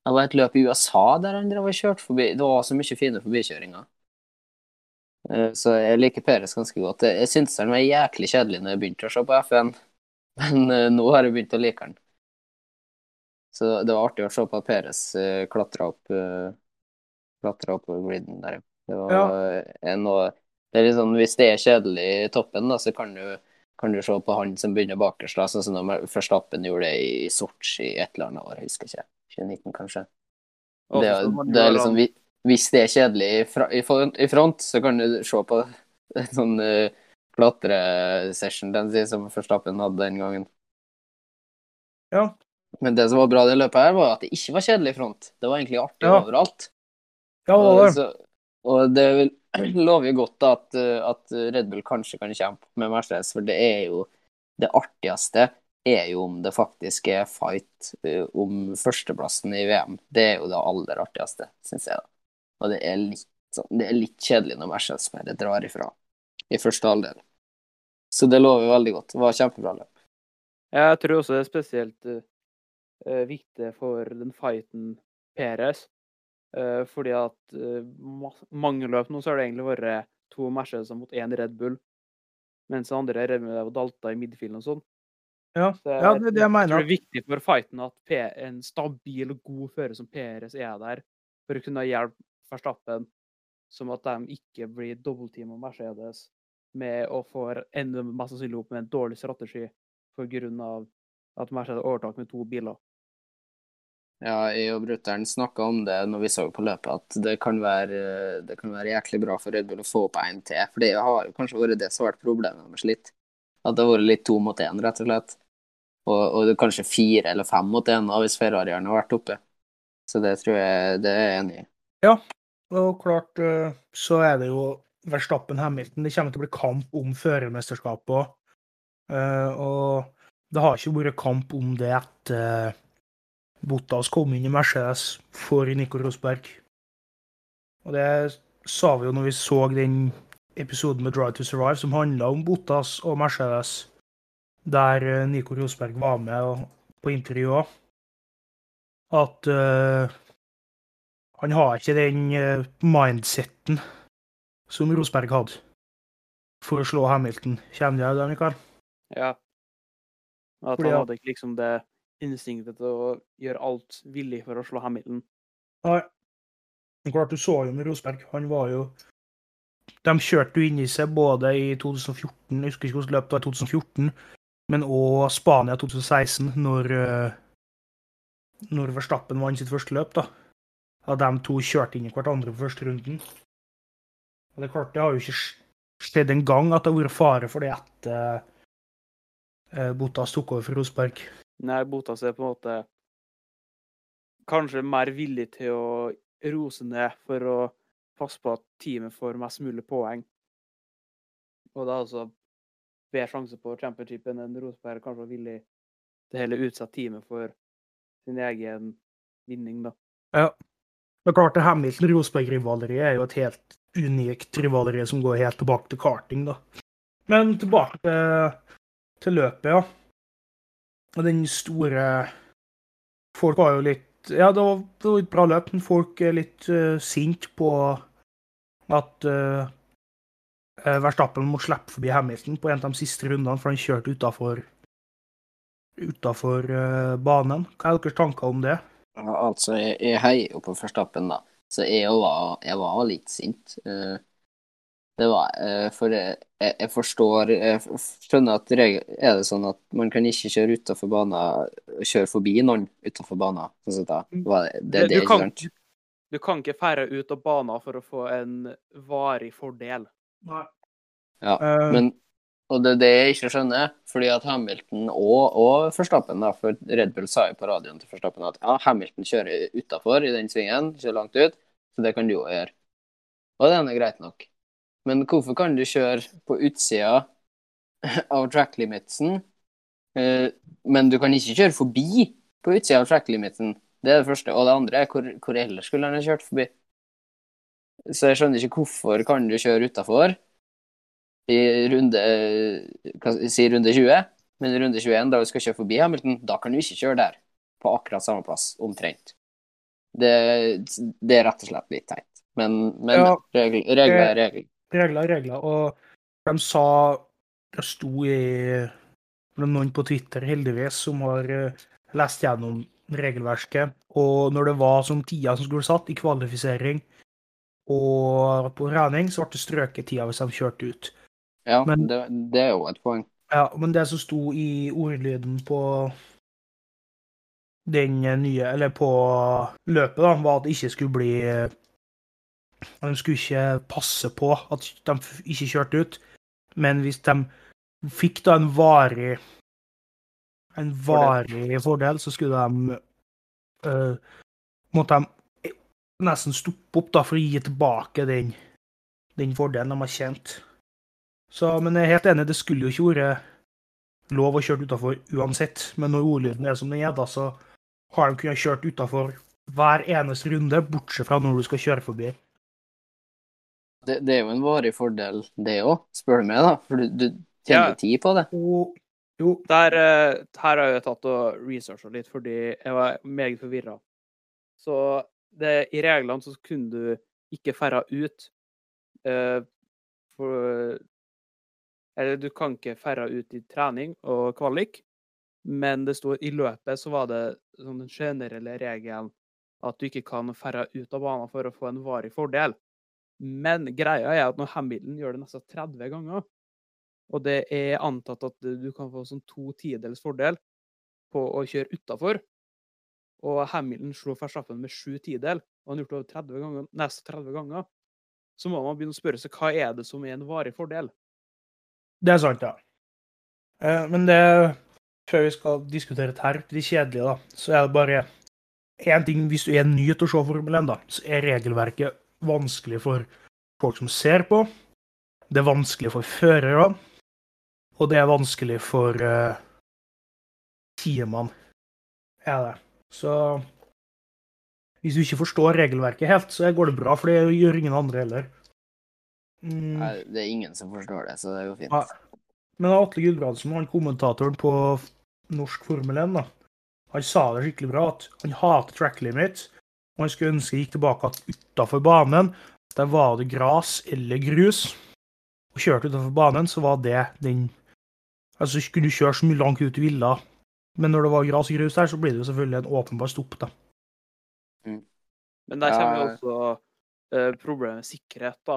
Det var et løp i USA der han drev og kjørte forbi. Det var så mye fine forbikjøringer. Eh, Så jeg liker Peres ganske godt. Jeg syntes han var jæklig kjedelig når jeg begynte å se på F1, men eh, nå har jeg begynt å like han. Så det var artig å se på at Peres uh, klatra opp uh, klatra opp griden der. Det var en noe det er litt sånn, Hvis det er kjedelig i toppen, da, så kan du, kan du se på han som begynner bakerst. da, Sånn som når Verstappen gjorde det i Sotsji et eller annet år, jeg husker ikke. 2019, kanskje. Det, det er liksom, om- vi- hvis det er kjedelig i, front, i front, så kan du se på en sånn uh, klatresession som Førstappen hadde den gangen. Ja. Men det som var bra i det løpet her, var at det ikke var kjedelig i front. Det var egentlig artig Ja. overalt. Ja, det var det. og det, lover jo godt da, at, eh, at Red Bull kanskje kan kjempe med Mercedes, for det er jo det artigste er jo om det faktisk er fight eh, om førsteplassen i VM. Det er jo det aller artigste, syns jeg. da. Og det er litt, sånn, det er litt kjedelig når Mercedes bare drar ifra i første halvdel. Så det lover veldig godt. Det var kjempebra løp. Jeg tror også det er spesielt uh, viktig for den fighten Peres. Uh, fordi at uh, mange løp nå så har det egentlig vært to Mercedes mot én Red Bull. Mens den andre Red Bull og dalta i midtfilen og sånn. Ja, Så ja det er det jeg mener. Jeg tror det er viktig for fighten at P en stabil og god fører som Peres er der, for å kunne hjelpe Verstappen, som at de ikke blir dobbeltteama Mercedes med å få enda mest sannsynlig opp med en dårlig strategi pga. at Mercedes overtak med to biler. Ja, jeg og brutter'n snakka om det når vi så på løpet, at det kan, være, det kan være jæklig bra for Red Bull å få opp en til. For det har kanskje vært det som har vært problemet deres litt. At det har vært litt to mot én, rett og slett. Og, og det er kanskje fire eller fem mot én hvis Ferrariene har vært oppe. Så det tror jeg det er enig i. Og klart eh, så er det jo Verstappen-Hamilton. Det kommer til å bli kamp om førermesterskapet òg. Og det har ikke vært kamp om det etter Bottas kom inn i Mercedes for Nico Rosberg. Og det sa vi jo når vi så den episoden med Drive to Survive som handla om Bottas og Mercedes, der eh, Nico Rosberg var med på intervju òg. At eh, han har ikke den eh, mindseten som Rosberg hadde for å slå Hamilton. Kjenner du det, Mikael? Ja. At han hadde ikke liksom det instinktet til å gjøre alt villig for å slå Hamilton. Nei. Klart, du så jo med Rosberg. Han var jo De kjørte jo inn i seg både i 2014, jeg husker ikke hvordan løpet var i 2014, men òg Spania 2016, når, eh, når Verstappen vant sitt første løp. da. At de to kjørte inn i hverandre på første runden. Og det er klart, det har jo ikke skjedd en gang at det har vært fare for det etter uh, Botas tok over for Rosberg. Nei, Botas er på en måte kanskje mer villig til å rose ned for å passe på at teamet får mest mulig poeng. Og det er altså bedre sjanse på championshipen enn Rosberg kanskje var villig til heller utsette teamet for sin egen vinning, da. Ja. Er klart, det Hamilton-Rosberg-rivaleriet er jo et helt unikt rivaleri som går helt tilbake til karting, da. Men tilbake til, til løpet, ja. Og den store Folk var jo litt Ja, det var, det var et bra løp, men folk er litt uh, sinte på at uh, Verstappen må slippe forbi Hamilton på en av de siste rundene, for han kjørte utafor utafor uh, banen. Hva er deres tanker om det? Ja, altså, jeg, jeg heier jo på Førstappen, da. Så jeg var, jeg var litt sint. Eh, Det var eh, For jeg, jeg forstår Jeg skjønner at regel, er det sånn at man kan ikke kjøre utafor banen, kjøre forbi noen utafor banen. Sånn sett da. Det det, Du det, ikke kan, du kan ikke fære ut av banen for å få en varig fordel. Nei. Ja, uh, Men, og det er det jeg ikke skjønner, fordi at Hamilton og, og Forstappen, da, for Red Bull sa jo på radioen til Forstappen at ja, Hamilton kjører utafor i den svingen, kjører langt ut, så det kan du jo gjøre. Og det er greit nok. Men hvorfor kan du kjøre på utsida av track limitsen, eh, men du kan ikke kjøre forbi på utsida av track limitsen? Det er det første. Og det andre er hvor, hvor ellers skulle han ha kjørt forbi? Så jeg skjønner ikke hvorfor kan du kjøre utafor i runde si runde 20, men i runde 21, da vi skal kjøre forbi Hamilton, da kan du ikke kjøre der. På akkurat samme plass, omtrent. Det, det er rett og slett litt teit. Men, men Ja. regler er regler. regler er regler, og de sa Det sto i noen på Twitter, heldigvis, som har eh, lest gjennom regelverket. Og når det var som tida som skulle satt i kvalifisering og på regning, så ble det strøket tida hvis de kjørte ut. Ja, Men- det, det er jo et poeng. Ja, men det som sto i ordlyden på den nye Eller på løpet, da, var at det ikke skulle bli De skulle ikke passe på at de ikke kjørte ut, men hvis de fikk da en varig en varig fordel, så skulle de uh, måtte de nesten stoppe opp da, for å gi tilbake den den fordelen de har tjent. Så, men jeg er helt enig, det skulle jo ikke vært lov å kjøre utafor uansett. Men når ordlyden er som den er, da, så har de kunnet kjørt utafor hver eneste runde, bortsett fra når du skal kjøre forbi. Det, det er jo en varig fordel, det òg, spør du meg, da. For du, du tjener Ja. tid på det. Og jo, Der, eh, her har jeg tatt og researcha litt, fordi jeg var meget forvirra. Så det, i reglene så kunne du ikke ferda ut Uh, for Eller du kan ikke færre ut i trening og kvalik, men det sto i løpet så var det sånn den generelle regelen at du ikke kan færre ut av banen for å få en varig fordel. Men greia er at når Hamilton gjør det nesten 30 ganger, og det er antatt at du kan få sånn to tidels fordel på å kjøre utafor. Og Hamilton slo Verstappen med sju tidel, og han har det over 30 ganger, nesten 30 ganger. Så må man begynne å spørre seg hva er det som er en varig fordel? Det er sant, ja. Eh, Men det Før vi skal diskutere dette, de kjedelige, da, så er det bare én ting. Hvis du er ny til å se Formel 1, da, så er regelverket vanskelig for folk som ser på. Det er vanskelig for førere. Og det er vanskelig for uh, teamene. Er det. Så hvis du ikke forstår regelverket helt, så går det bra, for det gjør ingen andre heller. Mm. Nei, det er ingen som forstår det, så det er jo fint. Ja. Men Atle Gulbrandsen, han kommentatoren på norsk Formel 1, da, han sa det skikkelig bra, at han hater track limit. Og han skulle ønske han gikk tilbake at utafor banen, der var det gras eller grus. Og kjørte utafor banen, så var det den Altså, skulle kunne du kjøre så mye langt ut du ville, men når det var gras og grus der, så blir det jo selvfølgelig en åpenbar stopp, da. Men der kommer jo også eh, problemet med sikkerhet, da.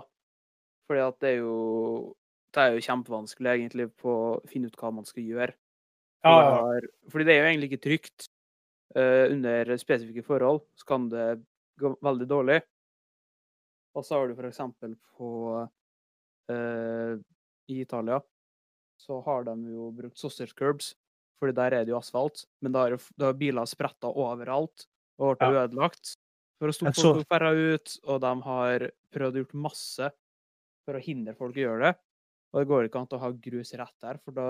Fordi at det er jo Det er jo kjempevanskelig egentlig på å finne ut hva man skal gjøre. Ja, ja. Fordi det er jo egentlig ikke trygt. Uh, under spesifikke forhold så kan det gå veldig dårlig. Og så har du eksempel på uh, I Italia så har de jo brukt sausage curbs, fordi der er det jo asfalt. Men da har, da har biler spretta overalt og blitt Ja. ødelagt for å stå folk fra ut. Og de har prøvd å gjort masse for å hindre folk å gjøre det. Og det går ikke an å ha grus rett der, for da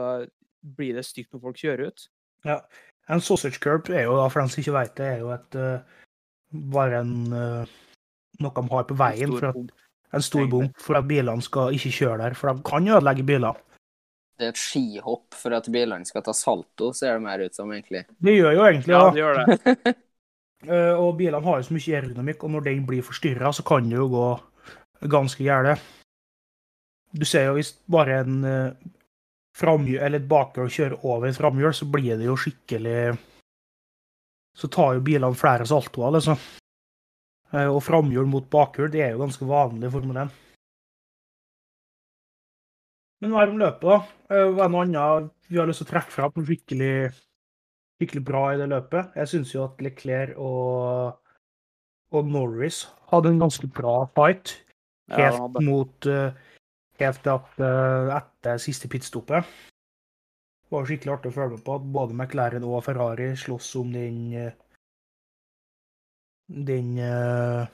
blir det stygt når folk kjører ut. Ja. En sausage curb er jo, da, for dem som ikke vet det, er jo et eh, bare en eh, noe de har på veien. En stor for at, en stor bom for at bilene skal ikke kjøre der, for de kan ødelegge biler. Det er et skihopp for at bilene skal ta salto, ser det mer ut som, egentlig. Det gjør jo egentlig Ja, ja. det gjør det. Eh, Og bilene har jo så mye aerodynamikk, og når den blir forstyrra, så kan det jo gå ganske gærent. Du ser jo hvis bare en uh, framhjul eller et bakhjul kjører over et framhjul, så blir det jo skikkelig Så tar jo bilene flere saltoer, liksom. Eh, Og framhjul mot bakhjul, det er jo ganske vanlig i Formel 1. Men hva er om løpet, da? Eh, Hva er noe annet vi har lyst til å trekke fram som skikkelig skikkelig bra i det løpet. Jeg syns jo at Leclerc og, og Norris hadde en ganske bra fight. Helt ja, mot eh, Helt til at eh, etter siste pitstoppet. Det var skikkelig artig å følge med på at både McLaren og Ferrari slåss om den eh, Den uh,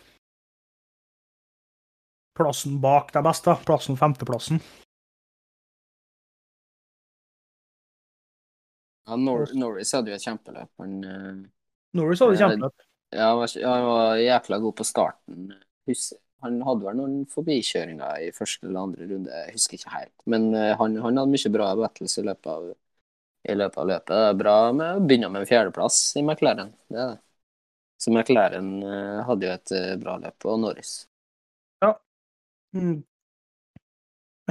plassen bak de beste. Plassen femteplassen. Ja, Nor Norris hadde jo et kjempeløp. Han, uh, Norris hadde kjempeløp. ja, han var, han var jækla god på starten. Hus han hadde vel noen forbikjøringer i første eller andre runde, jeg husker ikke helt. Men eh, han, han hadde mye bra battles i løpet av, i løpet av løpet. Det er bra med å begynne med en fjerdeplass i McLaren. Det er det. Så McLaren eh, hadde jo et eh, bra løp, og Norris. Mm.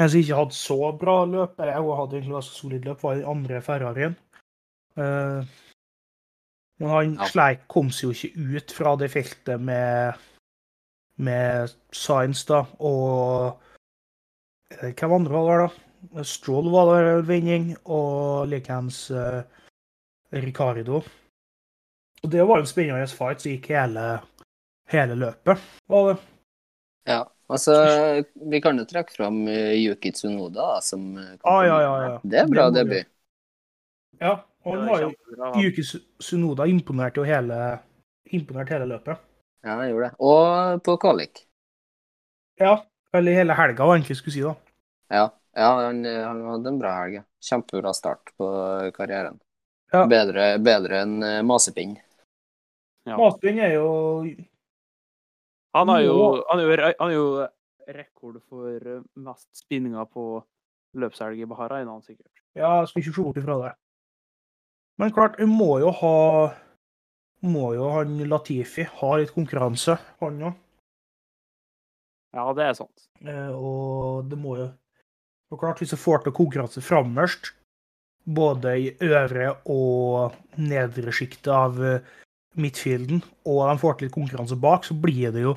En som ikke hadde så bra løp, eller hun hadde egentlig ganske solid løp, var den andre Ferrarien. Uh, men han Ja. Sleik kom seg jo ikke ut fra det feltet med, med Science, da, og eh, Hvem andre var det, da? Stroll var der vending, og likeens uh, Ricardo. Og det var en spennende fight som gikk hele, hele løpet. var det. Ja, altså, vi kan jo trekke fram eh, Yuki Tsunoda, som Ah, ja, ja, ja. Det er bra Det debut. Ja, og han var jo. Yuki Tsunoda imponerte jo hele, imponert hele løpet. Ja, han gjorde det. Og på kvalik. Ja, Eller hele helga, hva jeg egentlig skulle si, da. Ja, ja han, han hadde en bra helg. Kjempebra start på karrieren. Ja. Bedre, bedre enn eh, masepinn. Ja. Masepinn er jo Han har jo, han er jo, han er jo rekord for eh, mest spinninger på løpshelg i Bahara, er han sikkert. Ja, jeg skal ikke se bort ifra det. Men klart, vi må jo ha Må jo han Latifi ha litt konkurranse, han òg. Ja, det er sant. Eh, og det må jo Og klart, hvis du får til konkurranse framerst, både i øvre og nedre sjiktet av eh, midtfielden, og de får til litt konkurranse bak, så blir det jo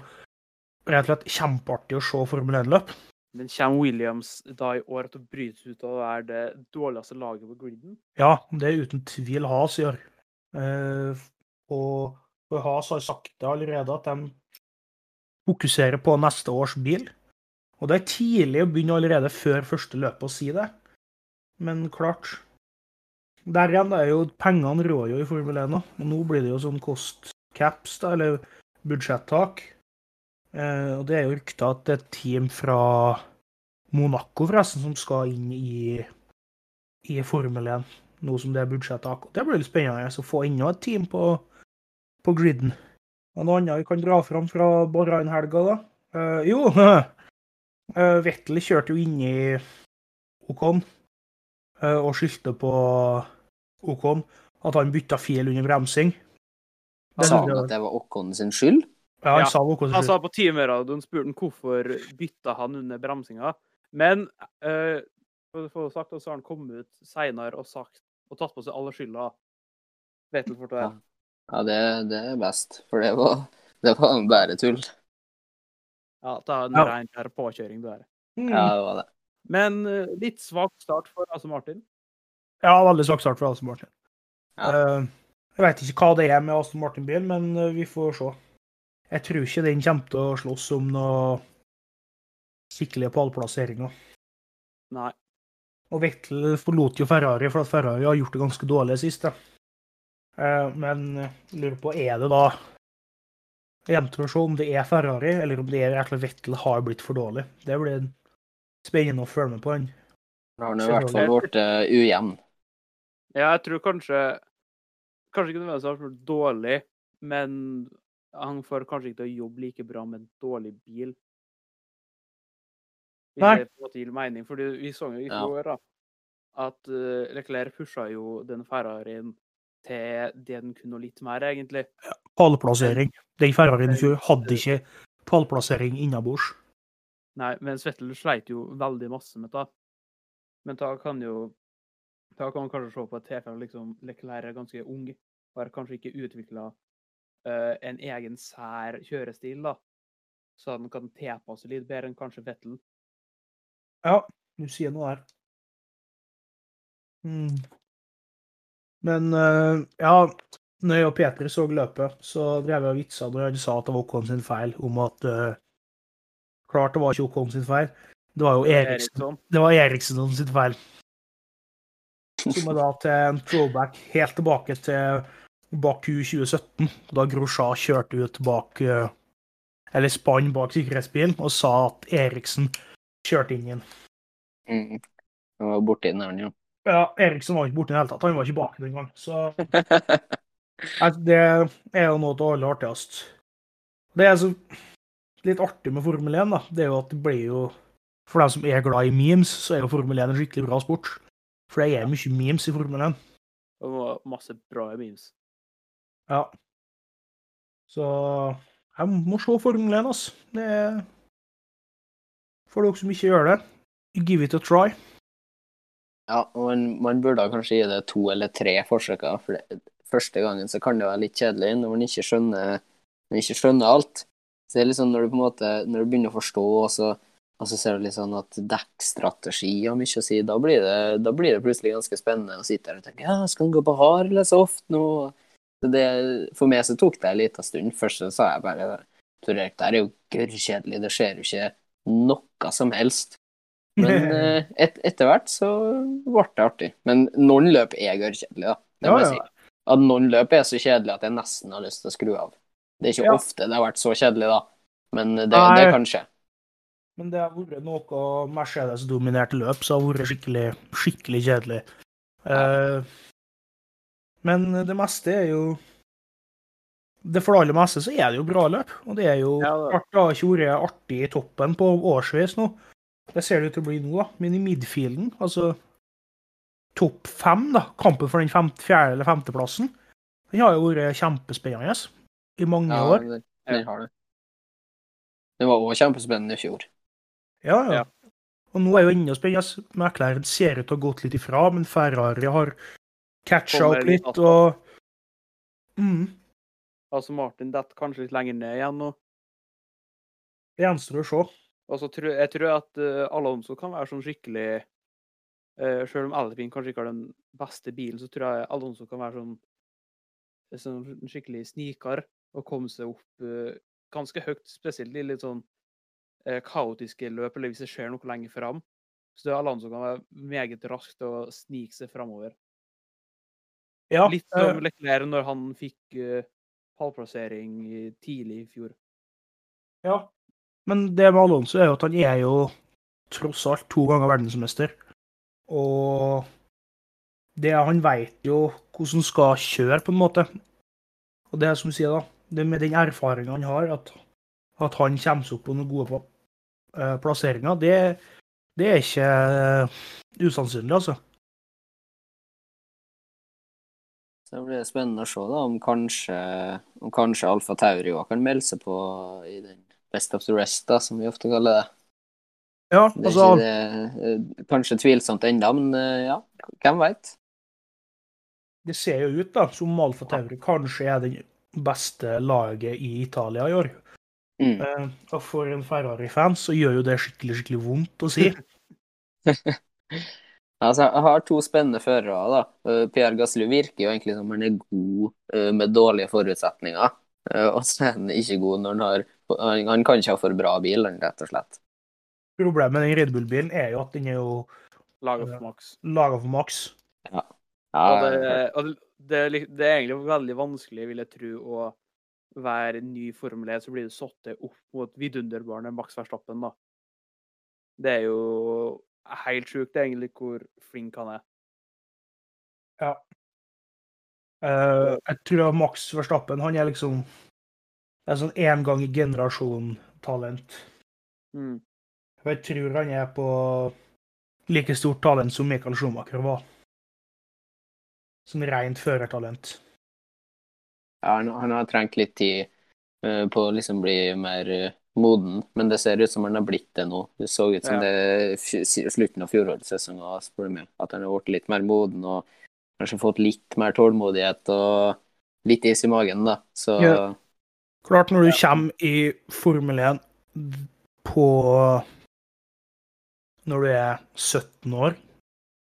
rett og slett kjempeartig å se Formel 1-løp. Men kommer Williams da i år til å bryte ut og være det dårligste laget på griden? Ja, det er uten tvil Has i år. Eh, og Haas har sagt det allerede at de fokuserer på neste års bil. Og det er tidlig å begynne allerede før første løpet å si det. Men klart Der igjen er jo pengene rår jo i Formel 1 nå. Og nå blir det jo sånn cost caps, da, eller budsjettak. Eh, og det er jo rykter at det er et team fra Monaco, forresten, som skal inn i, i Formel 1 nå som det er budsjettak. Og Det blir litt spennende å få enda et team på, på griden. Og noe annet vi kan dra fram fra Bahrain-helga, da? Uh, jo, uh, Vettel kjørte jo inn i Okon, eh, og skyldte på Okon at han bytta fil under bremsing. Han Sa han at det var Okon sin skyld? Ja, han Ja, sa Okon sin skyld. Han sa på teamradioen spurte han hvorfor bytta han under bremsinga. Men uh, for sagt, så har han kommet ut seinere og sagt og tatt på seg alle skylda. Vettel fortalte. det. Ja. Ja, det, det er best, for det var, det var en bare tull. Ja, det er en Ja. rein påkjøring, det der. Mm. Ja, det var det. Men eh, litt svak start for Aston Martin. Ja, veldig svak start for Aston Martin. Ja. Eh, jeg vet ikke hva det er med Aston Martin-bil, men eh, vi får se. Jeg tror ikke den kommer til å slåss om noe skikkelige pallplasseringer. Nei. Og Vettel forlot jo Ferrari, for at Ferrari har gjort det ganske dårlig sist. da. Eh, Men eh, jeg lurer på, er det da å om det er Ferrari, eller om det er rett og slett Vettel har blitt for dårlig. Det blir spennende å følge med på han. Da har han i hvert fall blitt uh, ujevn. Ja, jeg tror kanskje Kanskje ikke nødvendigvis har vært dårlig, men han får kanskje ikke til å jobbe like bra med en dårlig bil. Hvis Nei. det på en måte gir mening. Fordi vi så jo i Ja. fjor da, at uh, Leclerc pusha jo den Ferrarien til det den kunne litt mer, egentlig. Pallplassering. Den Ferrarien i fjor hadde ikke pallplassering innabords. Nei, men Svettel sleit jo veldig masse med det. Men da kan jo Da kan man kanskje se på at tilfelle liksom Leclerc er ganske ung og har kanskje ikke utvikla en egen sær kjørestil, da. Så han kan tilpasse litt bedre enn kanskje Vettel. Ja, du sier noe der. Mm. Men eh, ja, når jeg og Peter så løpet, så drev jeg og vitsa når han sa at det var Håkon sin feil, om at uh, Klart det var ikke Håkon sin feil. Det var jo Eriksson. det var Eriksson sin feil. Som er da til en throwback helt tilbake til Baku 2017, da Grosja kjørte ut bak eh, Eller spann bak sikkerhetsbilen og sa at Eriksen kjørte inn i den. Mm. Han var borti den ja. Ja, Eriksson var ikke borte i det hele tatt. Han var ikke bak den gang. Så altså, det er jo noe av det aller artigste. Det er så litt artig med Formel 1, da. Det er jo at det blir jo For dem som er glad i memes, så er jo Formel 1 en skikkelig bra sport. For det er mye memes i Formel 1. Og det var masse bra memes. Ja. Så jeg må se Formel 1, altså. Det er For dere som ikke gjør det, give it a try. Ja, man, man burde kanskje gi det to eller tre forsøker. For første gangen så kan det være litt kjedelig når man ikke skjønner, man ikke skjønner alt. Så det er liksom når du på en måte når du begynner å forstå, og så, og så ser du litt sånn at dekkstrategi har mye å si, da blir, det, da blir det plutselig ganske spennende å sitte der og tenke ja, skal den gå på hard eller ofte nå? Så det, for meg så tok det en liten stund. Først så sa jeg bare Tor Erik, det her er jo gørrkjedelig, det skjer jo ikke noe som helst. Men eh, et, etter hvert så ble det artig. Men noen løp er gørrkjedelige, da. Det må Ja, jeg si. At noen løp er så kjedelig at jeg nesten har lyst til å skru av. Det er ikke Ja. ofte det har vært så kjedelig, da. Men det, det kan skje. Men det har vært noe Mercedes-dominert løp som har vært skikkelig, skikkelig kjedelig. Uh, men det meste er jo det For det aller meste så er det jo bra løp. Og det er jo Ja, det- artig, artig i toppen på årsvis nå. Det ser det ut til å bli nå, da. Men i midfielden, altså topp fem, da, kampen for den femte, fjerde- eller femteplassen, den har jo vært kjempespennende i mange Ja, år. den, den har det. Det var òg kjempespennende i fjor. Ja, ja. Ja. Og nå er jo enda spennende. Mekleren ser ut til å ha gått litt ifra, men Ferrari har catcha opp litt litt, og mm, Altså, Martin detter kanskje litt lenger ned igjen nå. Det gjenstår å se. Og så tror jeg tror at eh, Alonso kan være sånn skikkelig uh, Selv om Alpin kanskje ikke har den beste bilen, så tror jeg Alonso kan være sånn, sånn skikkelig sniker og komme seg opp eh, ganske høyt, spesielt i litt sånn eh, kaotiske løp, eller hvis det skjer noe lenger fram. Så det er Alonso kan være meget raskt og snike seg framover. Ja, Litt eh, som Leclerc når han fikk pallplassering tidlig i fjor. ja. Men det med Alonso er jo at han er jo tross alt to ganger verdensmester. Og det han veit jo hvordan han skal kjøre, på en måte. Og det er som du sier, da. Det med den erfaringa han har, at, at han kommer seg opp på noen gode eh, plasseringer, det, det er ikke eh, usannsynlig, altså. Så det blir spennende å se da, om kanskje, kanskje Alfa Tauri òg kan melde seg på i den Best of the Rest, da, som vi ofte kaller det. Ja, Det er altså, ikke det, eh, kanskje tvilsomt ennå, men eh, ja, hvem veit? det ser jo ut da, som Alfa Tauri kanskje er det beste laget i Italia i år. Mm. Eh, og for en Ferrari-fan så gjør jo det skikkelig, skikkelig vondt å si. Altså, jeg har to spennende førere. da. Pierre Gasly virker jo egentlig som han er god med dårlige forutsetninger. Eh, Og så er han ikke god når han har Han, han kan ikke ha for bra bil, rett og slett. Problemet med den Red Bull-bilen er jo at den er jo Laget for maks. laga for maks. Ja, Og det, og det, det, er egentlig veldig vanskelig, vil jeg tro, å være ny Formel 1, så blir det satt opp mot vidunderbarnet Max Verstappen, da. Det er jo helt sjukt, egentlig, hvor flink han er. Ja. Eh, jeg tror at Max Verstappen han er liksom det er sånn én gang i generasjon-talent. Mm. Og Jeg tror han er på like stort talent som Michael Schumacher var. Som rent førertalent. Ja, han, han har trengt litt tid uh, på å liksom bli mer uh, moden, men det ser ut som han har blitt det nå. Det så ut som Ja. det slutten av fjorårets sesong, spør meg. At han har blitt litt mer moden og kanskje fått litt mer tålmodighet og litt is i magen, da. Så Ja. Klart, når du kommer i Formel 1 på Når du er 17 år,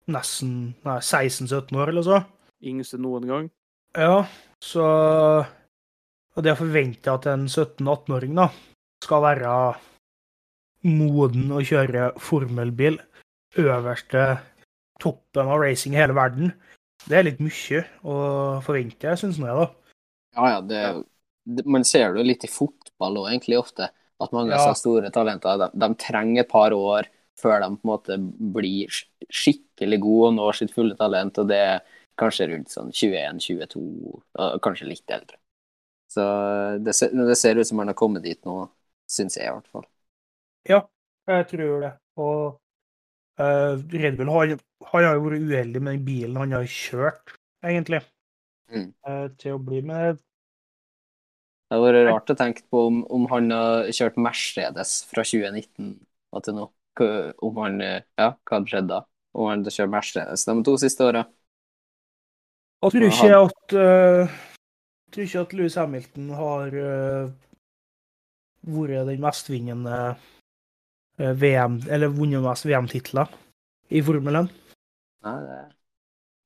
nesten Nei, 16-17 år, eller så. Yngste noen gang. Ja, så Og det å forvente at en 17-18-åring da skal være moden å kjøre formelbil øverste toppen av racing i hele verden, det er litt mye å forvente, syns jeg, da. ja, ja, det, det Man ser det jo litt i fotball òg, egentlig, ofte. At mange av Ja. disse store talentene de, de trenger et par år før de på en måte blir skikkelig gode og når sitt fulle talent, og det er kanskje rundt sånn 21-22, og kanskje litt eldre. Så det, det ser ut som han har kommet dit nå, syns jeg i hvert fall. Ja, jeg tror det. Og uh, Red Bull har, han har jo vært uheldig med den bilen han har kjørt, egentlig, Mm. eh, til å bli med. Det hadde vært rart å tenke på om, om han har kjørt Mercedes fra 2019 og til nå. Om han, eh, ja, hva hadde skjedd da? Om han hadde kjørt Mercedes de to siste åra. Jeg tror Ja, ikke at uh, tror ikke at Louis Hamilton har uh, vært den mestvinnende uh, VM, eller vunnet mest VM-titler i Formel 1. Nei, det,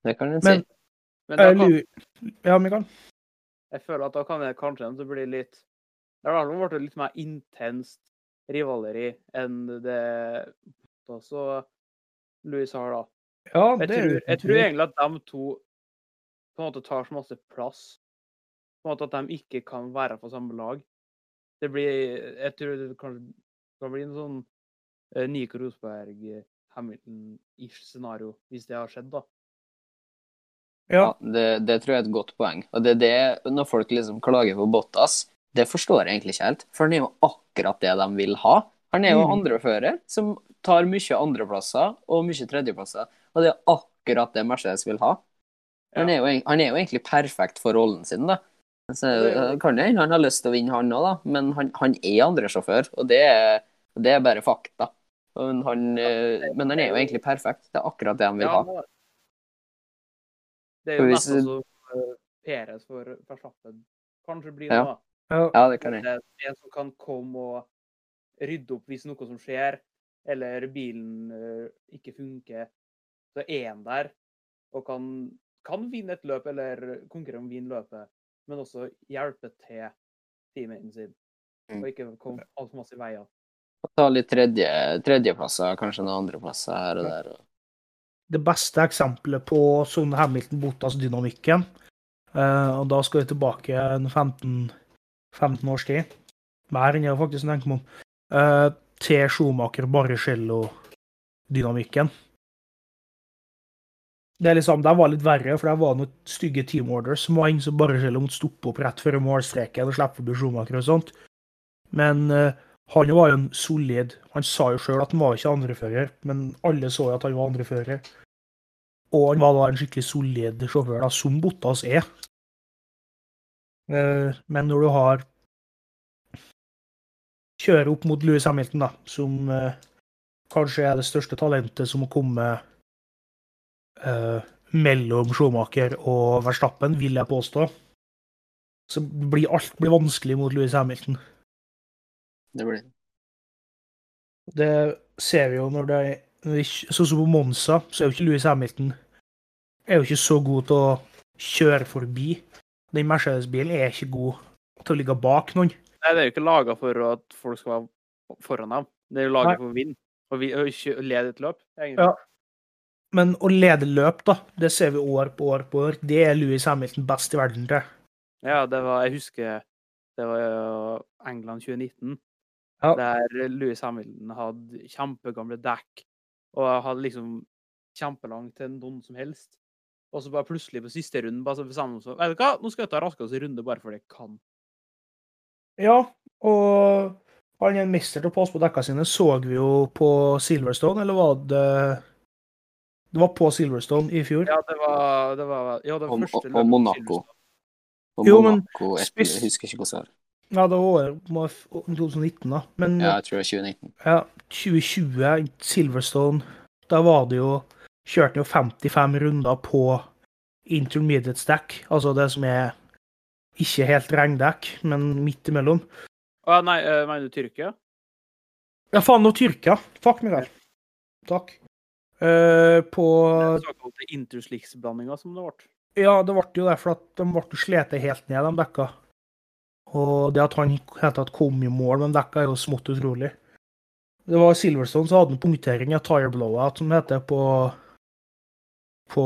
det kan en si. Men da kan, ja, Mikael? jeg føler at da kan det kanskje det bli litt Det har vært blitt litt mer intenst rivaleri enn det også Louis har, da. Ja, Jeg det er tror, jeg tror egentlig at de to på en måte tar så masse plass. På en måte at de ikke kan være på samme lag. Det blir Jeg tror det kan, kan bli en sånn eh, Nico Rosberg, eh, Hamilton-ish scenario, hvis det har skjedd, da. Ja. Ja, det, det tror jeg er et godt poeng. Og det er det, når folk liksom klager på Bottas, det forstår jeg egentlig ikke helt. For han er jo akkurat det de vil ha. Han er jo Mm. andrefører som tar mye andreplasser og mye tredjeplasser. Og det er akkurat det Mercedes vil ha. Han, Ja. er jo, han er jo egentlig perfekt for rollen sin, da. Så Det kan jeg, hende han har lyst til å vinne, han òg, da. Men han, han er andresjåfør, og det er, det er bare fakta. Men han, eh, men han er jo egentlig perfekt. Det er akkurat det han vil ha. det er- Det jo nesten som uh, Peres for Verstappen kanskje blir Ja. noe da. Ja. Det kan jeg. Det en som kan komme og rydde opp hvis noe som skjer, eller bilen eh, ikke funker. Så er han der og kan, kan vinne et løp, eller konkurrere om å vinne løpet, men også hjelpe til teammaten sin. Mm. Og ikke komme altfor masse i veien. Ta litt tredje, tredjeplasser, kanskje noen andreplasser her og der. Det beste eksempelet på sånn Hamilton-Bottas-dynamikken. Eh, og da skal vi tilbake en 15, 15 års tid. Mer enn jeg faktisk tenker meg om. Eh, til Schumacher-Barrichello-dynamikken. Det liksom, det var litt verre, for det var noen stygge team orders som var ingen som Barrichello måtte stoppe opp rett før målstreken og slippe forbi Schumacher og sånt. Men eh, han var jo en solid Han sa jo sjøl at han var ikke andrefører, men alle så jo at han var andrefører. Og han var da en skikkelig solid sjåfør, da, som Bottas er. Eh, Men når du har Kjører opp mot Louis Hamilton, da, som eh, kanskje er det største talentet som må komme eh, mellom Schumacher og Verstappen, vil jeg påstå, så blir alt blir vanskelig mot Louis Hamilton. Det blir Det ser vi jo når det er Sånn som på Monza, så er jo ikke Louis Hamilton er jo ikke så god til å kjøre forbi. Den Mercedes-bilen er ikke god til å ligge bak noen. Nei, det er jo ikke laga for at folk skal være foran dem. Det er jo laga for å vinne. Og, vi, og lede et løp, egentlig. Ja. Men å lede løp, da, det ser vi år på år på år. Det er Louis Hamilton best i verden til. Ja, det var Jeg husker det var England 2019, Ja. der Louis Hamilton hadde kjempegamle dekk og hadde liksom kjempelangt til noen som helst. Og så bare plutselig på siste runden bare så bestemte han seg Vet du hva, nå skal jeg ta raskeste runde bare fordi jeg kan. Ja, og han er en mester til å passe på dekka sine, så vi jo på Silverstone, eller var det Det var på Silverstone i fjor. Ja, det var, det var ja, det var Og- første og- og Monaco. på Monaco. Og Jo, men Monaco, jeg husker ikke hvordan det var. Ja, det var året 2019, da. Men Ja, jeg tror det var 2019. Ja, 2020, Silverstone, da var det jo Kjørte jo 55 runder på intermediate stack, altså det som er ikke helt regndekk, men midt imellom. Å, ja, nei, eh, mener du Tyrkia? Ja, faen, nå Tyrkia. Takk, Mikael. Takk. Uh, på såkalte interslicksblandinga som det ble. Ja, det ble jo det, for at de ble slitt helt ned, de dekka. Og det at han tatt kom i mål med en dekk, er jo smått utrolig. Det var Silverstone som hadde en punktering av tire blowout, som heter, på på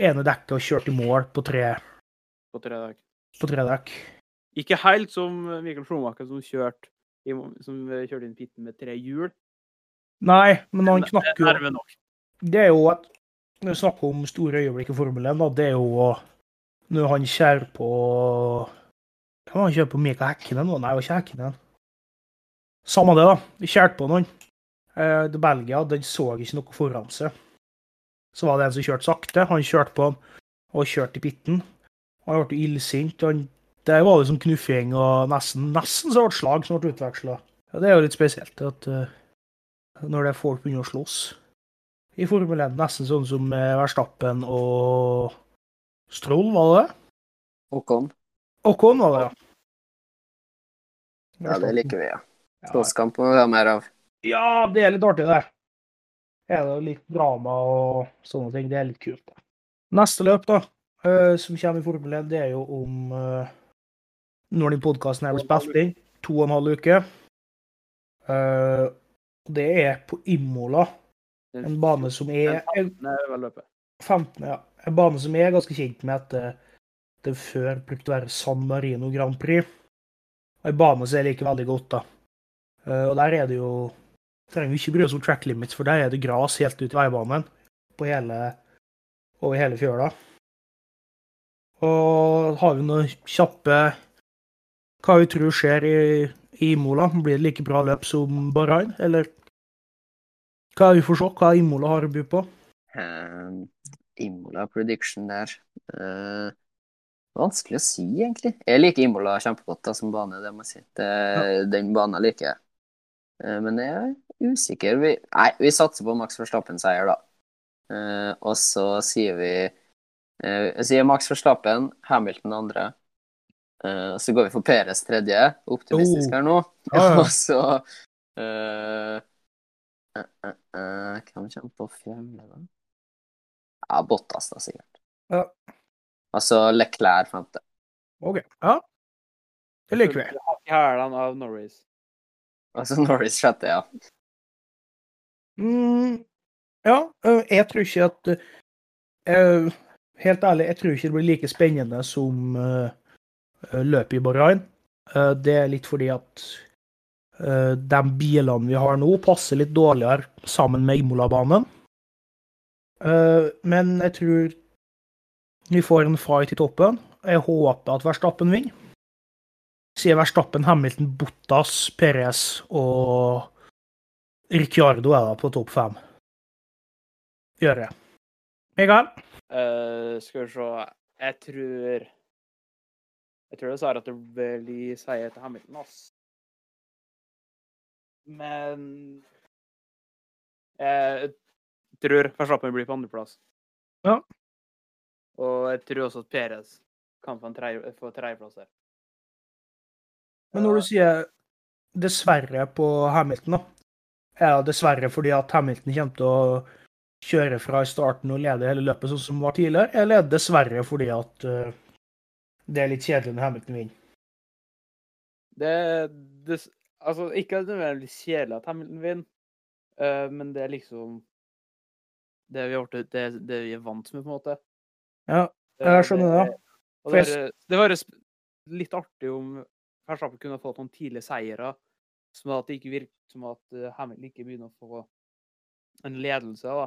ene dekket og kjørte i mål på tre, på tre dekk. på tre dekk. Ikke helt som Mikkel Flomaker, som kjørte, som kjørte inn pitten med tre hjul. Nei, men han knakker er jo. Det er jo at Når vi snakker om store øyeblikk i Formel 1, da, det er jo når han kjører på Hva var han kjører på Mika Hekkinen? nå? Nei, det var ikke Hekkinen. Samme det, da. Kjørte på noen. Eh, det Belgia den så ikke noe foran seg. Så var det en som kjørte sakte. Han kjørte på og kjørte i pitten. Han ble illsint. Der var det som knuffing og nesten, nesten så ble slag som ble utveksla. Ja, det er jo litt spesielt at uh, når det er folk begynner å slåss i Formel 1. Nesten sånn som eh, Verstappen og Stroll, var det det? Håkon. Åkon, var det, ja. Ja, det liker vi, ja. Ja, Slåsskamp må vi ha mer av. Ja, det er litt artig, det. Er det litt drama og sånne ting. Det er litt kult. Da. Neste løp, da, eh, som kommer i Formel 1, det er jo om eh, Når den podkasten her blir spilt inn. To og en halv uke. Eh, Det er på Imola, en bane som er Den 15. er vel løpet. 15, ja. En bane som jeg er ganske kjent med at eh, det før brukte å være San Marino Grand Prix. En bane som jeg liker veldig godt, da. Eh, Og der er det jo Trenger vi ikke bry oss om track limits, for der er det gras helt ut i veibanen på hele, over hele fjøla. Og har vi noen kjappe Hva vi tror skjer i, i Imola? Blir det like bra løp som Bahrain, eller hva vi får se hva Imola har å by på? Um, Imola prediction der. Uh, vanskelig å si, egentlig. Jeg liker Imola kjempegodt da, som bane, det må jeg si. Det, Den banen liker jeg. Uh, men jeg er usikker. Vi, nei, vi satser på Max Verstappen-seier, da. Uh, og så sier vi eh, Jeg sier Max Verstappen, Hamilton andre. og så går vi for Peres tredje. Optimistisk Oh. her nå. Ja, ja. og så eh, eh, eh, eh, Hvem kommer på fjerde, da? Ja, Bottas, da, sikkert. Ja. Altså Leclerc femte. OK. Ja. Det liker vi. Hælene av Norris. Altså Norris sjette, ja. Mm, ja, jeg tror ikke at øh, Helt ærlig, jeg tror ikke det blir like spennende som øh, løpet i Bahrain. Uh, det er litt fordi at uh, de bilene vi har nå, passer litt dårligere sammen med Imola-banen. Øh, men jeg tror vi får en fight i toppen. Jeg håper at Verstappen vinner. Sier Verstappen, Hamilton, Bottas, Perez og Ricciardo er da på topp fem. Gjør jeg. Mikael? Uh, skal vi se Jeg tror Jeg tror det sa at det blir seier til Hamilton, ass. Men jeg tror Verstappen blir på andreplass. Ja. Og jeg tror også at Perez kan få tredjeplass her. Men når du sier dessverre på Hamilton, da, er det dessverre fordi at Hamilton kommer til å kjøre fra i starten og lede hele løpet sånn som var tidligere, eller er det dessverre fordi at uh, det er litt kjedelig når Hamilton vinner? Det, det Altså, ikke nødvendigvis kjedelig at Hamilton vinner, uh, men det er liksom det vi, har, gjort- det, det vi er vant med, på en måte. Ja, Eh, jeg skjønner det. Og det, er- det var litt artig om Verstappen kunne fått noen tidlige seire, som at det ikke virket som at eh, Hamilton ikke begynner å få en ledelse. da.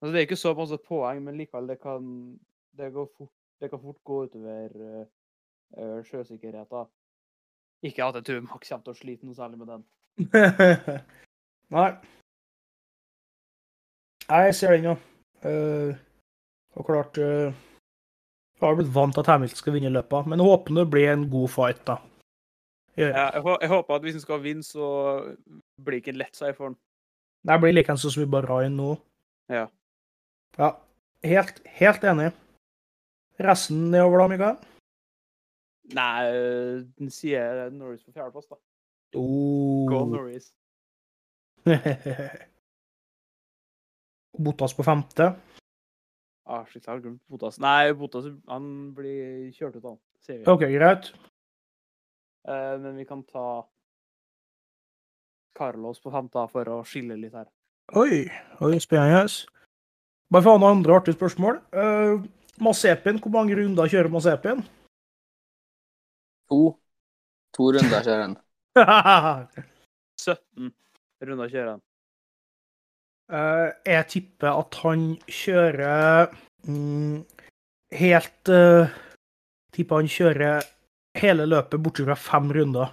Altså, det er ikke så masse poeng, men likevel, det kan, det går fort, det kan fort gå utover uh, uh, sjøsikkerheten. Ikke at jeg tror Max kommer til å slite noe særlig med den. Nei. Jeg ser den, ja. Uh, og klart uh, Jeg har blitt vant til at Hamilton skal vinne løpet, men jeg håper det blir en god fight, da. Jeg. Ja, jeg, jeg håper at hvis han skal vinne, så blir det ikke en lett seier for han. Det blir like sånn som i Bahrain nå. Ja. Ja, helt, helt enig. Resten nedover, da, Mikael? Nei, den sier Norris på fjerdeplass, da. Oh. Go Norris. Bottas på femte. Ah, shit, jeg har glemt Botas. Nei, Botas han blir kjørt ut, han. Ser vi. OK, greit. Eh, men vi kan ta Carlos på femte for å skille litt her. Oi, oi, spennende. Bare for å ha noen andre artige spørsmål. Uh, Masepin, hvor mange runder kjører Masepin? To. To runder kjører han. 17 runder kjører han. Eh, jeg tipper at han kjører mm, helt uh, Tipper han kjører hele løpet bortsett fra fem runder.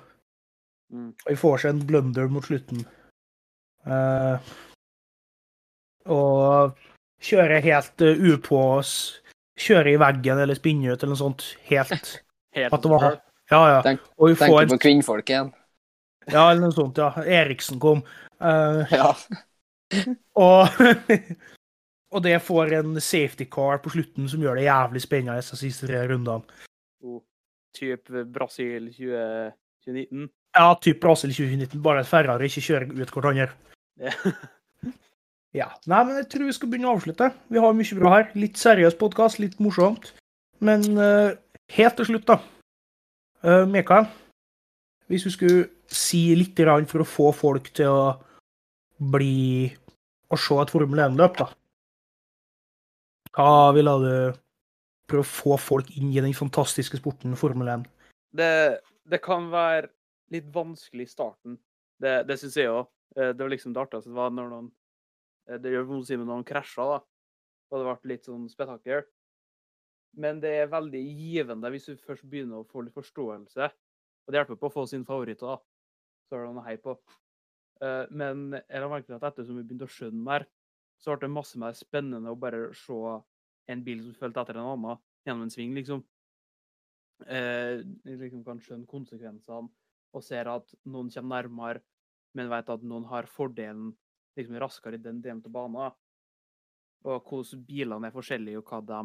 Mm. Og vi får seg en blunder mot slutten. Uh, og kjører helt uh, upå oss. Kjører i veggen eller spinner ut eller noe sånt. Helt Helt At det var. Ja, ja. Tenk- Og vi får Tenker en på kvinnfolk igjen. Ja, eller noe sånt, ja. Eriksen kom. Uh, Ja. Og, og det får en safety car på slutten som gjør det jævlig spennende de siste tre rundene. Type Brasil 20, 2019. Ja, typ Brasil 2019, bare at Ferrari ikke kjører ut hverandre. Ja. Nei, men jeg tror vi skal begynne å avslutte. Vi har mye bra her. Litt seriøs podkast, litt morsomt. Men uh, helt til slutt, da. Uh, Mikael, hvis du skulle si litt for å få folk til å bli Å se et Formel 1-løp, da. Hva ville du prøve å få folk inn i den fantastiske sporten Formel 1? Det, det kan være litt vanskelig i starten, Det, det syns jeg òg. Det var liksom det artigste var når noen eh, Det gjør vondt å si, men noen krasja, da. Og det ble litt sånn spetakkel. Men det er veldig givende hvis du først begynner å få litt forståelse. Og det hjelper på å få sine favoritter, da. Så har du noe å heie på. Eh, Men jeg la merke til at ettersom vi begynte å skjønne mer, så ble det masse mer spennende å bare se en bil som fulgte etter en annen gjennom en sving, liksom. Eh, liksom kan skjønne konsekvensene og ser at noen kommer nærmere, men vet at noen har fordelen liksom raskere i den delen av banen. Og hvordan bilene er forskjellige, og hva de,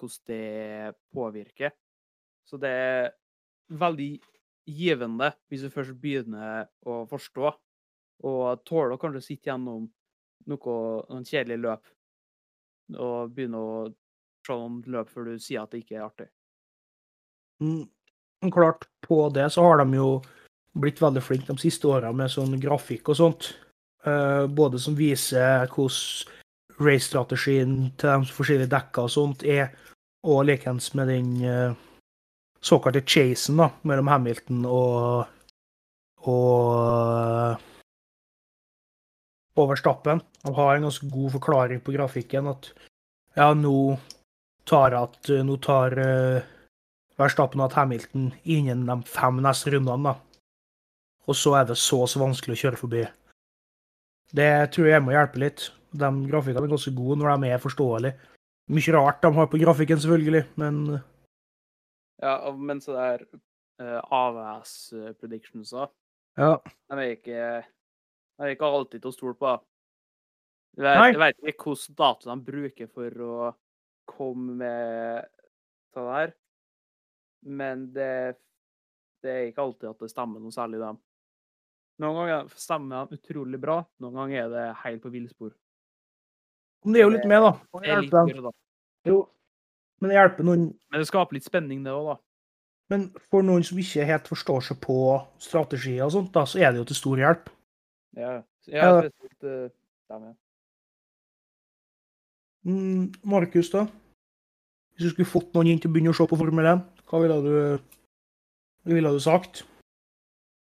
hvordan det påvirker. Så det er veldig givende hvis du først begynner å forstå, og tåler å kanskje sitte gjennom noe, noen kjedelige løp, og begynne å se noen løp før du sier at det ikke er artig. Mm, klart, på det så har de jo blitt veldig flinke de siste åra med sånn grafikk og sånt. Uh, både som viser hvordan race-strategien til de forskjellige dekka og sånt er, og likeens med den eh, såkalte chasen da, mellom Hamilton og og og Verstappen. De har en ganske god forklaring på grafikken at ja, nå tar at nå tar uh, Verstappen at Hamilton innen de fem neste rundene, da. Og så er det så så vanskelig å kjøre forbi. Det tror jeg må hjelpe litt. De grafikkene er ganske gode når de er forståelige. Mye rart de har på grafikken, selvfølgelig, men Ja, og men så det er uh, AVS predictions òg. ja. De er ikke, de er ikke alltid til å stole på. Jeg vet, jeg vet ikke hvilke data de bruker for å komme med det her, men det, det er ikke alltid at det stemmer noe særlig, dem. Noen ganger stemmer de utrolig bra, noen ganger er det helt på villspor. Men det er jo litt med, da. Det er litt bedre, da. Jo. Men det hjelper noen Men det skaper litt spenning, det òg, da. Men for noen som ikke helt forstår seg på strategier og sånt, da, så er det jo til stor hjelp. Ja, Ja. spesielt uh, dem, ja. Mm, Markus, da? Hvis du skulle fått noen inn til å begynne å se på Formel 1, hva ville du, hva ville du sagt?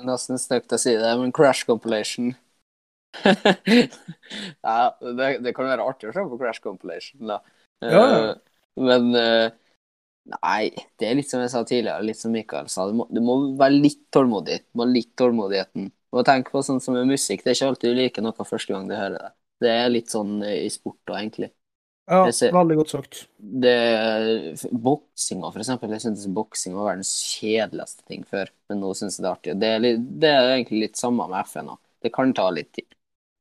Nesten stygt å si det, men Crash Compilation Ja, det, det kan være artig å se på Crash Compilation, da. Ja, ja. Men eh, Nei, det er litt som jeg sa tidligere, litt som Mikael sa. Du må, du må være litt tålmodig. Du må ha litt tålmodigheten. Og tenk på sånn som med musikk, det er ikke alltid du liker noe første gang du hører det. Det er litt sånn i sport da, egentlig. Ja, veldig godt sagt. Det Boksinga, for eksempel. Jeg syntes boksing var verdens kjedeligste ting før, men nå syns jeg det er artig. Det er, litt, det er egentlig litt samme med FN òg. Det kan ta litt tid.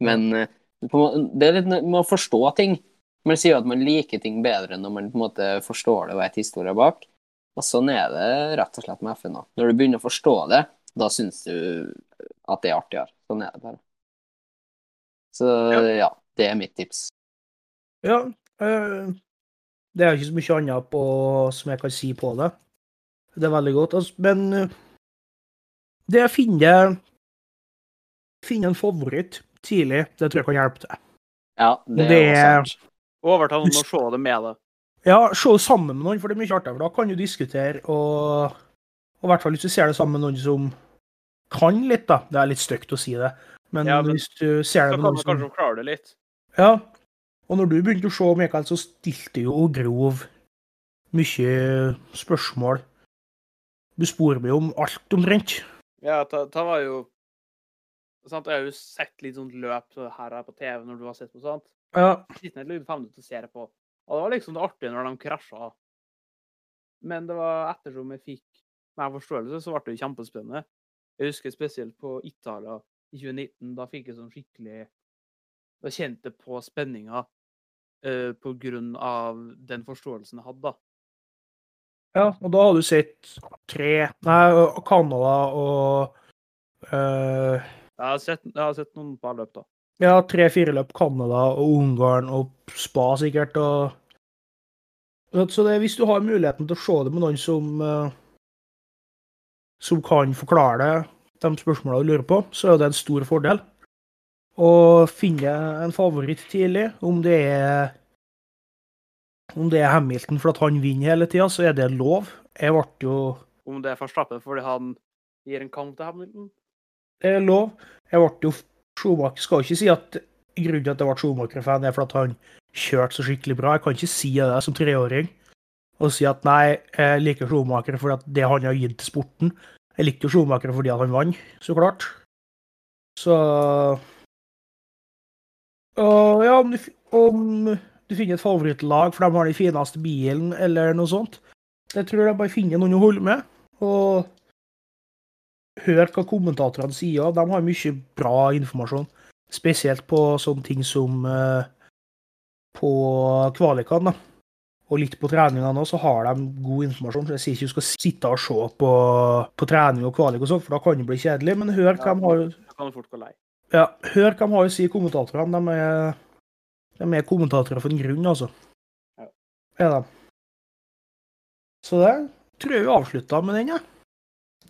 Men eh, må- det er litt med å forstå ting. Man sier jo at man liker ting bedre når man på en måte forstår det og vet historien bak. Og sånn er det rett og slett med FN òg. Når du begynner å forstå det, da syns du at det er artigere. Sånn er det bare. Så Ja. ja, det er mitt tips. Ja, Øh, det er ikke så mye annet på, som jeg kan si på det. Det er veldig godt. Altså, men eh, det å finne, finne en favoritt tidlig, det tror jeg kan hjelpe til. Ja, det, Det er er- også. Overta noen og se det med det. Ja, se det sammen med noen, for det er mye artigere. for Da kan du diskutere, og, og i hvert fall hvis du ser det sammen med noen som kan litt, da. Det er litt stygt å si det, men, Ja, men hvis du ser det med noen kan som kanskje klare det litt. Ja. Og når du begynte å se Mikael, så stilte jo Grov mye spørsmål. Du spør meg om alt omtrent. Ja, ta var jo sant? Jeg har jo sett litt sånt løp så her er på TV når du har sett på sånt. Ja. Sitter ned fem minutter og ser på. Og det var liksom det artige når de krasja. Men det var ettersom jeg fikk mer forståelse, så ble det jo kjempespennende. Jeg husker spesielt på Italia i 2019. Da fikk jeg sånn skikkelig Da kjente jeg på spenninga uh, på grunn av den forståelsen jeg hadde, da. ja. Og da har du sett tre Nei, Canada og uh... Jeg har sett, jeg har sett noen par løp, da. Ja, tre-fire løp Canada og Ungarn og Spa sikkert. og så det, hvis du har muligheten til å se det med noen som eh, som kan forklare deg de spørsmålene du lurer på, så er det en stor fordel. Å finne en favoritt tidlig, om det er om det er Hamilton for at han vinner hele tida, så er det lov. Jeg ble jo Om det er Verstappen fordi han gir en kamp til Hamilton. Det er lov. Jeg ble jo Schumacher Skal ikke si at grunnen til at jeg ble Schumacher-fan, er for at han kjørte så skikkelig bra. Jeg kan ikke si det som treåring. Og si at nei, jeg liker Schumacher fordi det han har gitt til sporten. Jeg likte jo Schumacher fordi han vant, så klart. Så Og ja, om du, om du finner et favorittlag for de har den fineste bilen, eller noe sånt, det tror jeg bare finner noen å holde med. Og hør hva kommentatorene sier. De har mye bra informasjon. Spesielt på sånne ting som eh, på kvalikene. da. Og litt på treningene òg, så har de god informasjon. Jeg sier ikke du skal sitte og se på, på trening og kvalik, og sånt, for da kan det bli kjedelig. Men hør hva de har, kan fort gå lei. ja, hør hva de har å si, kommentatorene. De er, de er kommentatorer for en grunn, altså. Ja. Er de. Så det tror jeg vi avslutta med den, jeg.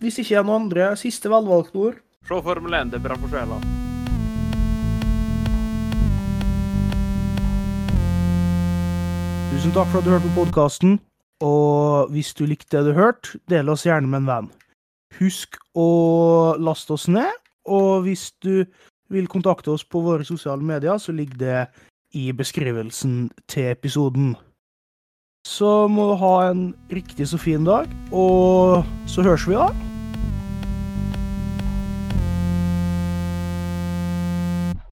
Hvis ikke er noen andre siste velvalgte ord. Se Formel 1, det er bra for sjela. Tusen takk for at du hørte på podkasten. Og hvis du likte det du hørte, del oss gjerne med en venn. Husk å laste oss ned, og hvis du vil kontakte oss på våre sosiale medier, så ligger det i beskrivelsen til episoden. Så må du ha en riktig så fin dag, og så høres vi da.